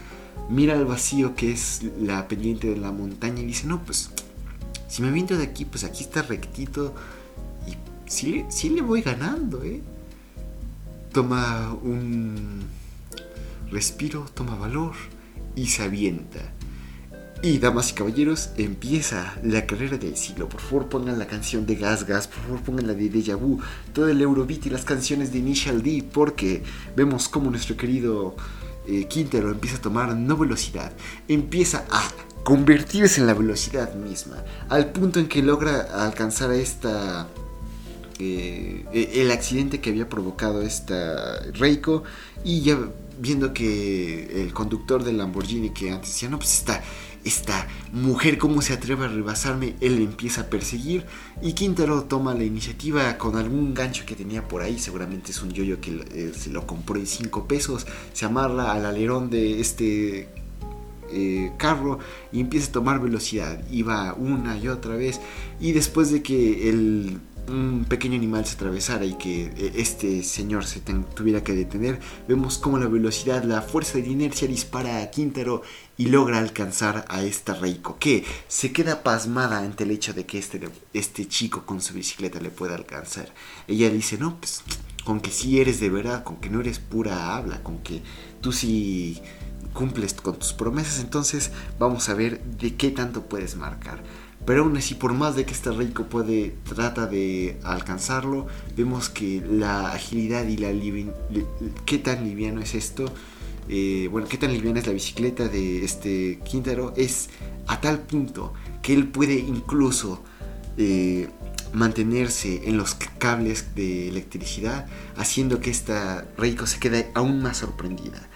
mira al vacío que es la pendiente de la montaña y dice, no, pues, si me viento de aquí, pues aquí está rectito y sí, sí le voy ganando, ¿eh? Toma un respiro, toma valor y se avienta. Y damas y caballeros, empieza la carrera del siglo. Por favor, pongan la canción de Gas Gas, por favor, pongan la de Deja Vu, todo el Eurobeat y las canciones de Initial D, porque vemos cómo nuestro querido eh, Quintero empieza a tomar no velocidad, empieza a convertirse en la velocidad misma, al punto en que logra alcanzar esta eh, el accidente que había provocado esta Reiko y ya viendo que el conductor del Lamborghini que antes decía, no, pues esta, esta mujer, ¿cómo se atreve a rebasarme? Él empieza a perseguir y Quintero toma la iniciativa con algún gancho que tenía por ahí, seguramente es un yoyo que eh, se lo compró en 5 pesos, se amarra al alerón de este eh, carro y empieza a tomar velocidad. Iba una y otra vez. Y después de que el un pequeño animal se atravesara y que eh, este señor se tuviera que detener, vemos cómo la velocidad, la fuerza de inercia dispara a Quintero y logra alcanzar a esta Reiko, que se queda pasmada ante el hecho de que este, este chico con su bicicleta le pueda alcanzar. Ella dice, no, pues con que sí eres de verdad, con que no eres pura habla, con que tú sí cumples con tus promesas, entonces vamos a ver de qué tanto puedes marcar. Pero aún así, por más de que este rico puede, trata de alcanzarlo, vemos que la agilidad y la qué tan liviano es esto, eh, bueno, qué tan liviana es la bicicleta de este Quintero, es a tal punto que él puede incluso eh, mantenerse en los cables de electricidad, haciendo que esta Reiko se quede aún más sorprendida.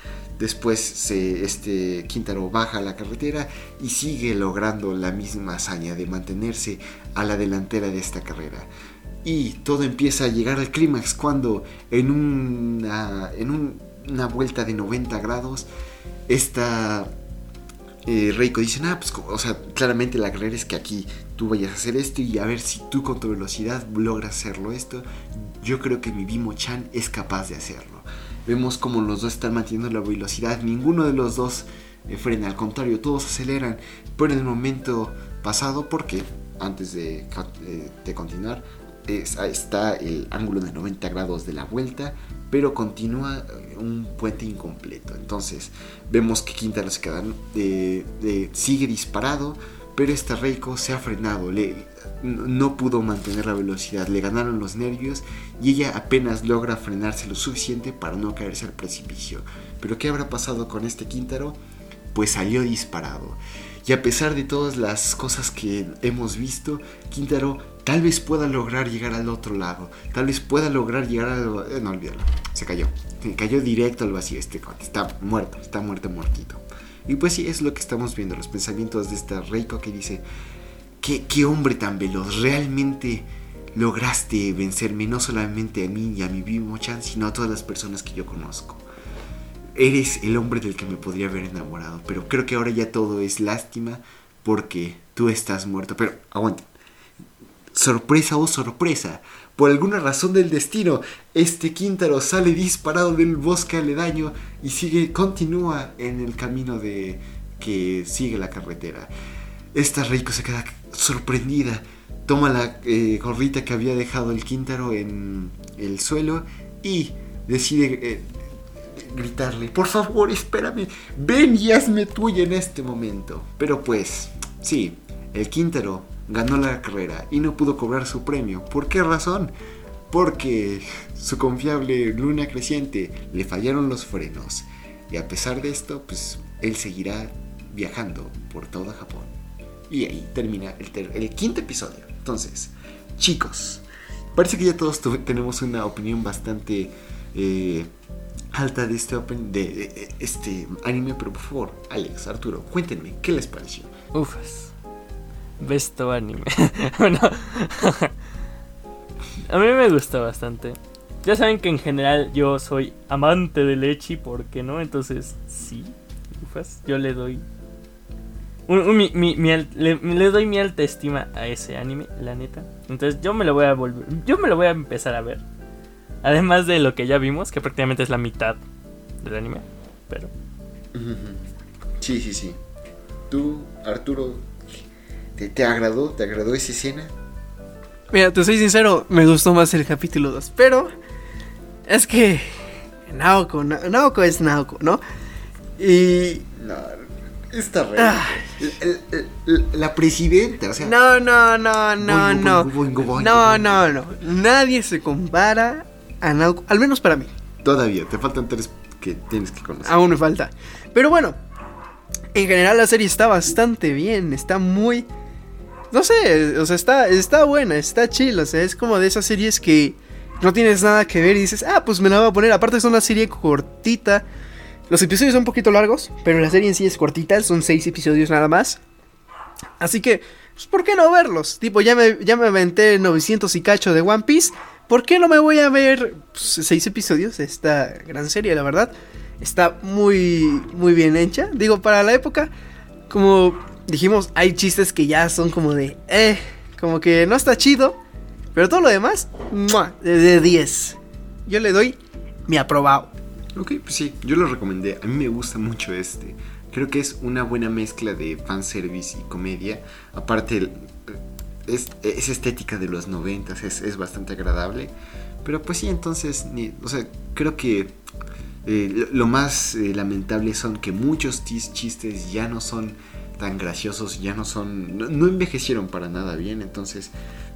Después se, este Quintaro baja la carretera y sigue logrando la misma hazaña de mantenerse a la delantera de esta carrera. Y todo empieza a llegar al clímax cuando en una, en una vuelta de 90 grados esta eh, Reiko dice, ah, pues, o sea, claramente la carrera es que aquí tú vayas a hacer esto y a ver si tú con tu velocidad logras hacerlo esto. Yo creo que mi Bimo-chan es capaz de hacerlo. Vemos como los dos están manteniendo la velocidad, ninguno de los dos eh, frena, al contrario, todos aceleran, pero en el momento pasado, porque antes de, eh, de continuar, es- está el ángulo de 90 grados de la vuelta, pero continúa eh, un puente incompleto. Entonces vemos que Quintaro se queda, sigue disparado, pero este Reiko se ha frenado, le, no pudo mantener la velocidad, le ganaron los nervios y ella apenas logra frenarse lo suficiente para no caerse al precipicio. Pero ¿qué habrá pasado con este Quintaro? Pues salió disparado. Y a pesar de todas las cosas que hemos visto, Quintaro tal vez pueda lograr llegar al otro lado. Tal vez pueda lograr llegar al... eh, no, olvídalo. Se cayó. Se cayó directo al vacío este cuate. Está muerto. Está muerto, muertito. Y pues sí, es lo que estamos viendo. Los pensamientos de esta Reiko que dice... ¿Qué, hombre tan veloz. Realmente lograste vencerme no solamente a mí y a mi Bimo-chan, sino a todas las personas que yo conozco. Eres el hombre del que me podría haber enamorado, pero creo que ahora ya todo es lástima porque tú estás muerto. Pero aguanta. Sorpresa o sorpresa. Por alguna razón del destino, este Quintaro sale disparado del bosque aledaño y sigue, continúa en el camino de que sigue la carretera. Esta Reiko se queda sorprendida. Toma la eh, gorrita que había dejado el Quintaro en el suelo y decide eh, gritarle, por favor, espérame, ven y hazme tuya en este momento. Pero pues, sí, el Quintero ganó la carrera y no pudo cobrar su premio. ¿Por qué razón? Porque su confiable luna creciente le fallaron los frenos. Y a pesar de esto, pues él seguirá viajando por toda Japón. Y ahí termina el, quinto episodio. Entonces, chicos, parece que ya todos tenemos una opinión bastante eh, alta de este, open- de, de- de este anime, pero por favor, Alex, Arturo, cuéntenme, ¿qué les pareció? Ufas. Besto anime. [LAUGHS] bueno. a mí me gusta bastante. Ya saben que en general yo soy amante del Echi, ¿por qué no? Entonces, sí. Ufas. Yo le doy. Un- un- mi- mi- mi le, le doy mi alta estima a ese anime, la neta. Entonces yo me lo voy a volver. Yo me lo voy a empezar a ver. Además de lo que ya vimos, que prácticamente es la mitad del anime. Pero. Sí, sí, sí. Tú, Arturo, ¿te, te agradó? ¿Te agradó esa escena? Mira, te soy sincero, me gustó más el capítulo 2, pero es que Naoko, Na- Naoko es Naoko, ¿no? Y No, está re. Ah. El- la presidenta, o sea. no, no, no, no, no. No, no, no. Nadie se compara a Naoko, al menos para mí. Todavía, te faltan tres que tienes que conocer. Aún me falta. Pero bueno, en general la serie está bastante bien, está muy... No sé, o sea, está, está buena, está chill, o sea, es como de esas series que no tienes nada que ver y dices, ah, pues me la voy a poner. Aparte es una serie cortita. Los episodios son un poquito largos, pero la serie en sí es cortita, son seis episodios nada más. Así que, pues, ¿por qué no verlos? Tipo, ya me, ya me aventé 900 y cacho de One Piece. ¿Por qué no me voy a ver pues, seis episodios de esta gran serie, la verdad? Está muy, muy bien hecha. Digo, para la época, como dijimos, hay chistes que ya son como de, eh, como que no está chido. Pero todo lo demás, ¡mua! de de 10. Yo le doy mi aprobado. Ok, pues sí, yo lo recomendé. A mí me gusta mucho este. Creo que es una buena mezcla de fanservice y comedia. Aparte, es, es estética de los noventas, es, es bastante agradable. Pero pues sí, entonces, o sea, creo que eh, lo, más eh, lamentable son que muchos chistes ya no son tan graciosos, ya no son, no envejecieron para nada bien. Entonces,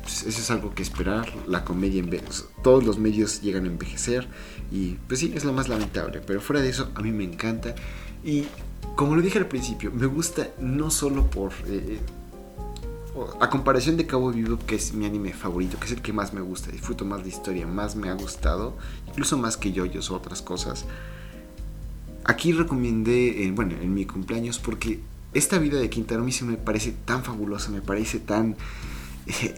pues, eso es algo que esperar. La comedia, todos los medios llegan a envejecer. Y pues sí, es lo más lamentable. Pero fuera de eso, a mí me encanta. Y como lo dije al principio, me gusta no solo por... eh, o- a comparación de Cabo Vivo, que es mi anime favorito, que es el que más me gusta, disfruto más la historia, más me ha gustado, incluso más que JoJo's o otras cosas. Aquí recomendé, eh, bueno, en mi cumpleaños, porque esta vida de Quintaro me parece tan fabulosa, me parece tan eh,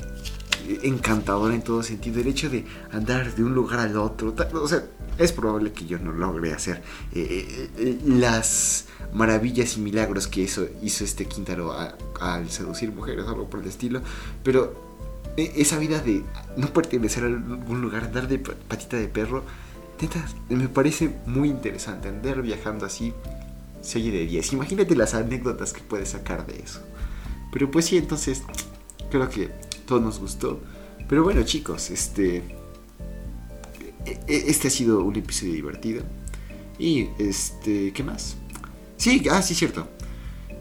encantadora en todo sentido. El hecho de andar de un lugar al otro, ta- o sea, es probable que yo no logre hacer eh, eh, las maravillas y milagros que hizo, hizo este Quintaro al seducir mujeres algo por el estilo, pero eh, esa vida de no pertenecer a algún lugar, andar de pa- patita de perro, me parece muy interesante. Andar viajando así se oye de 10. Imagínate las anécdotas que puedes sacar de eso. Pero pues sí, entonces creo que todo nos gustó. Pero bueno, chicos, este. e- e- Este ha sido un episodio divertido. Y este. ¿Qué más? Sí, ah, sí, cierto.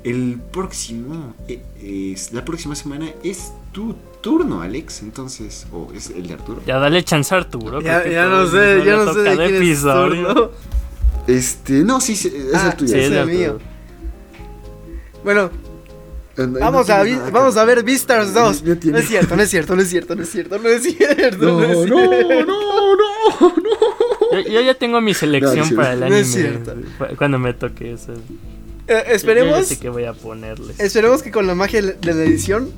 El próximo. eh, es, la próxima semana es tu turno, Alex. Entonces. O es el de Arturo. Ya dale chance a Arturo. Ya, no el sé, ya no sé de quién es episodio. turno. Este. No, sí, sí, es Ah, el tuyo. Sí, es el mío. Bueno, no- vamos, no a, nada, vamos a ver Beastars 2. No No, es cierto, no es cierto, no es cierto, no es cierto, no es cierto. No, No, es no, cierto. no, no, no. Yo, yo ya tengo mi selección No, para el no anime. es cierto. cu- Cuando me toque eso. Eh, Yo esperemos, sé que voy a ponerles. esperemos que con la magia de la edición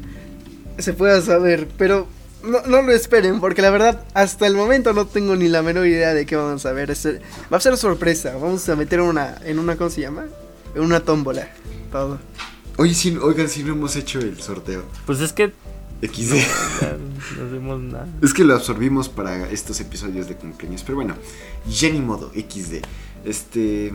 se pueda saber, pero no, no lo esperen, porque la verdad, hasta el momento no tengo ni la menor idea de qué vamos a ver. Este- va a ser sorpresa, vamos a meter una, en una, ¿cómo se llama? En una tómbola, todo. Oye, sí, oigan, si no hemos hecho el sorteo. Pues es que XD. no hacemos nada. [LAUGHS] Es que lo absorbimos para estos episodios de cumpleaños. Pero bueno, ni modo, XD. Este.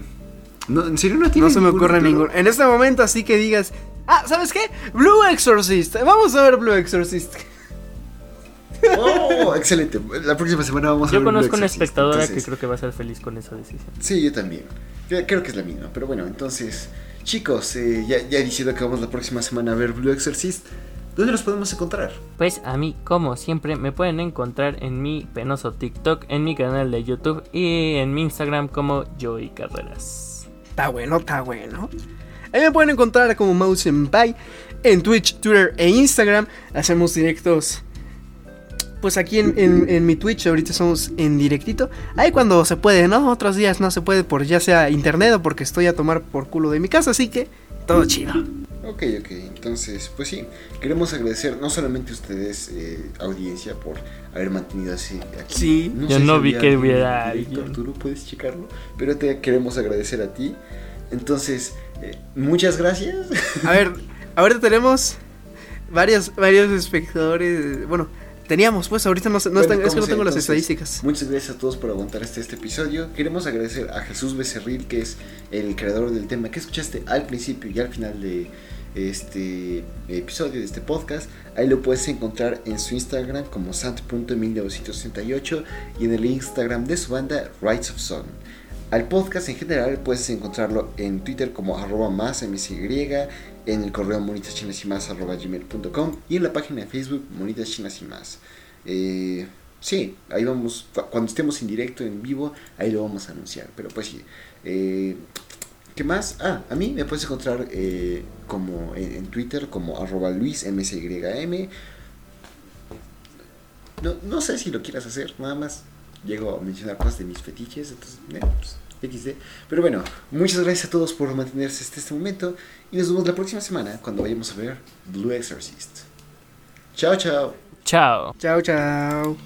No, en serio no tiene No se me ocurre otro? ningún. En este momento, así que digas, ah, ¿sabes qué? Blue Exorcist. Vamos a ver Blue Exorcist. [LAUGHS] Oh, excelente. La próxima semana vamos a Yo conozco una espectadora que creo que va a ser feliz con esa decisión. Sí, yo también. Creo, creo que es la misma. Pero bueno, entonces, chicos, eh, ya, ya diciendo que vamos la próxima semana a ver Blue Exorcist, ¿dónde los podemos encontrar? Pues a mí, como siempre, me pueden encontrar en mi penoso TikTok, en mi canal de YouTube y en mi Instagram como Joey Carreras. Está bueno, está bueno. Ahí me pueden encontrar como Mouse en Twitch, Twitter e Instagram. Hacemos directos. Pues aquí en, en- en mi Twitch ahorita somos en directito. Ahí cuando se puede, ¿no? Otros días no se puede por ya sea internet o porque estoy a tomar por culo de mi casa. Así que todo chido. Ok, ok, entonces, pues sí, queremos agradecer no solamente a ustedes, eh, audiencia, por haber mantenido así aquí. Sí. Yo sé si no vi que hubiera alguien. Arturo, puedes checarlo, pero te queremos agradecer a ti. Entonces, eh, muchas gracias. A ver, ahorita tenemos varios, varios espectadores. Bueno, teníamos, pues ahorita no, no Bueno, están- es que no tengo las estadísticas. Muchas gracias a todos por aguantar este, este episodio. Queremos agradecer a Jesús Becerril, que es el creador del tema que escuchaste al principio y al final de este episodio de este podcast. Ahí lo puedes encontrar en su Instagram como sant.1968 y en el Instagram de su banda Rights of Song. Al podcast en general puedes encontrarlo en Twitter como arroba más MSY, en el correo monitaschinasymas arroba gmail.com y en la página de Facebook Monitas Chinas y Más. Eh, sí, ahí vamos, cu- cuando estemos en directo, en vivo, ahí lo vamos a anunciar. Pero pues sí, eh, ¿qué más? Ah, a mí me puedes encontrar eh, como en, en Twitter como arroba luismsym. No, no sé si lo quieras hacer, nada más llego a mencionar cosas de mis fetiches, entonces, eh, pues, XD. Pero bueno, muchas gracias a todos por mantenerse hasta este momento y nos vemos la próxima semana cuando vayamos a ver Blue Exorcist. Chao, chao. Chao. Chao, chao.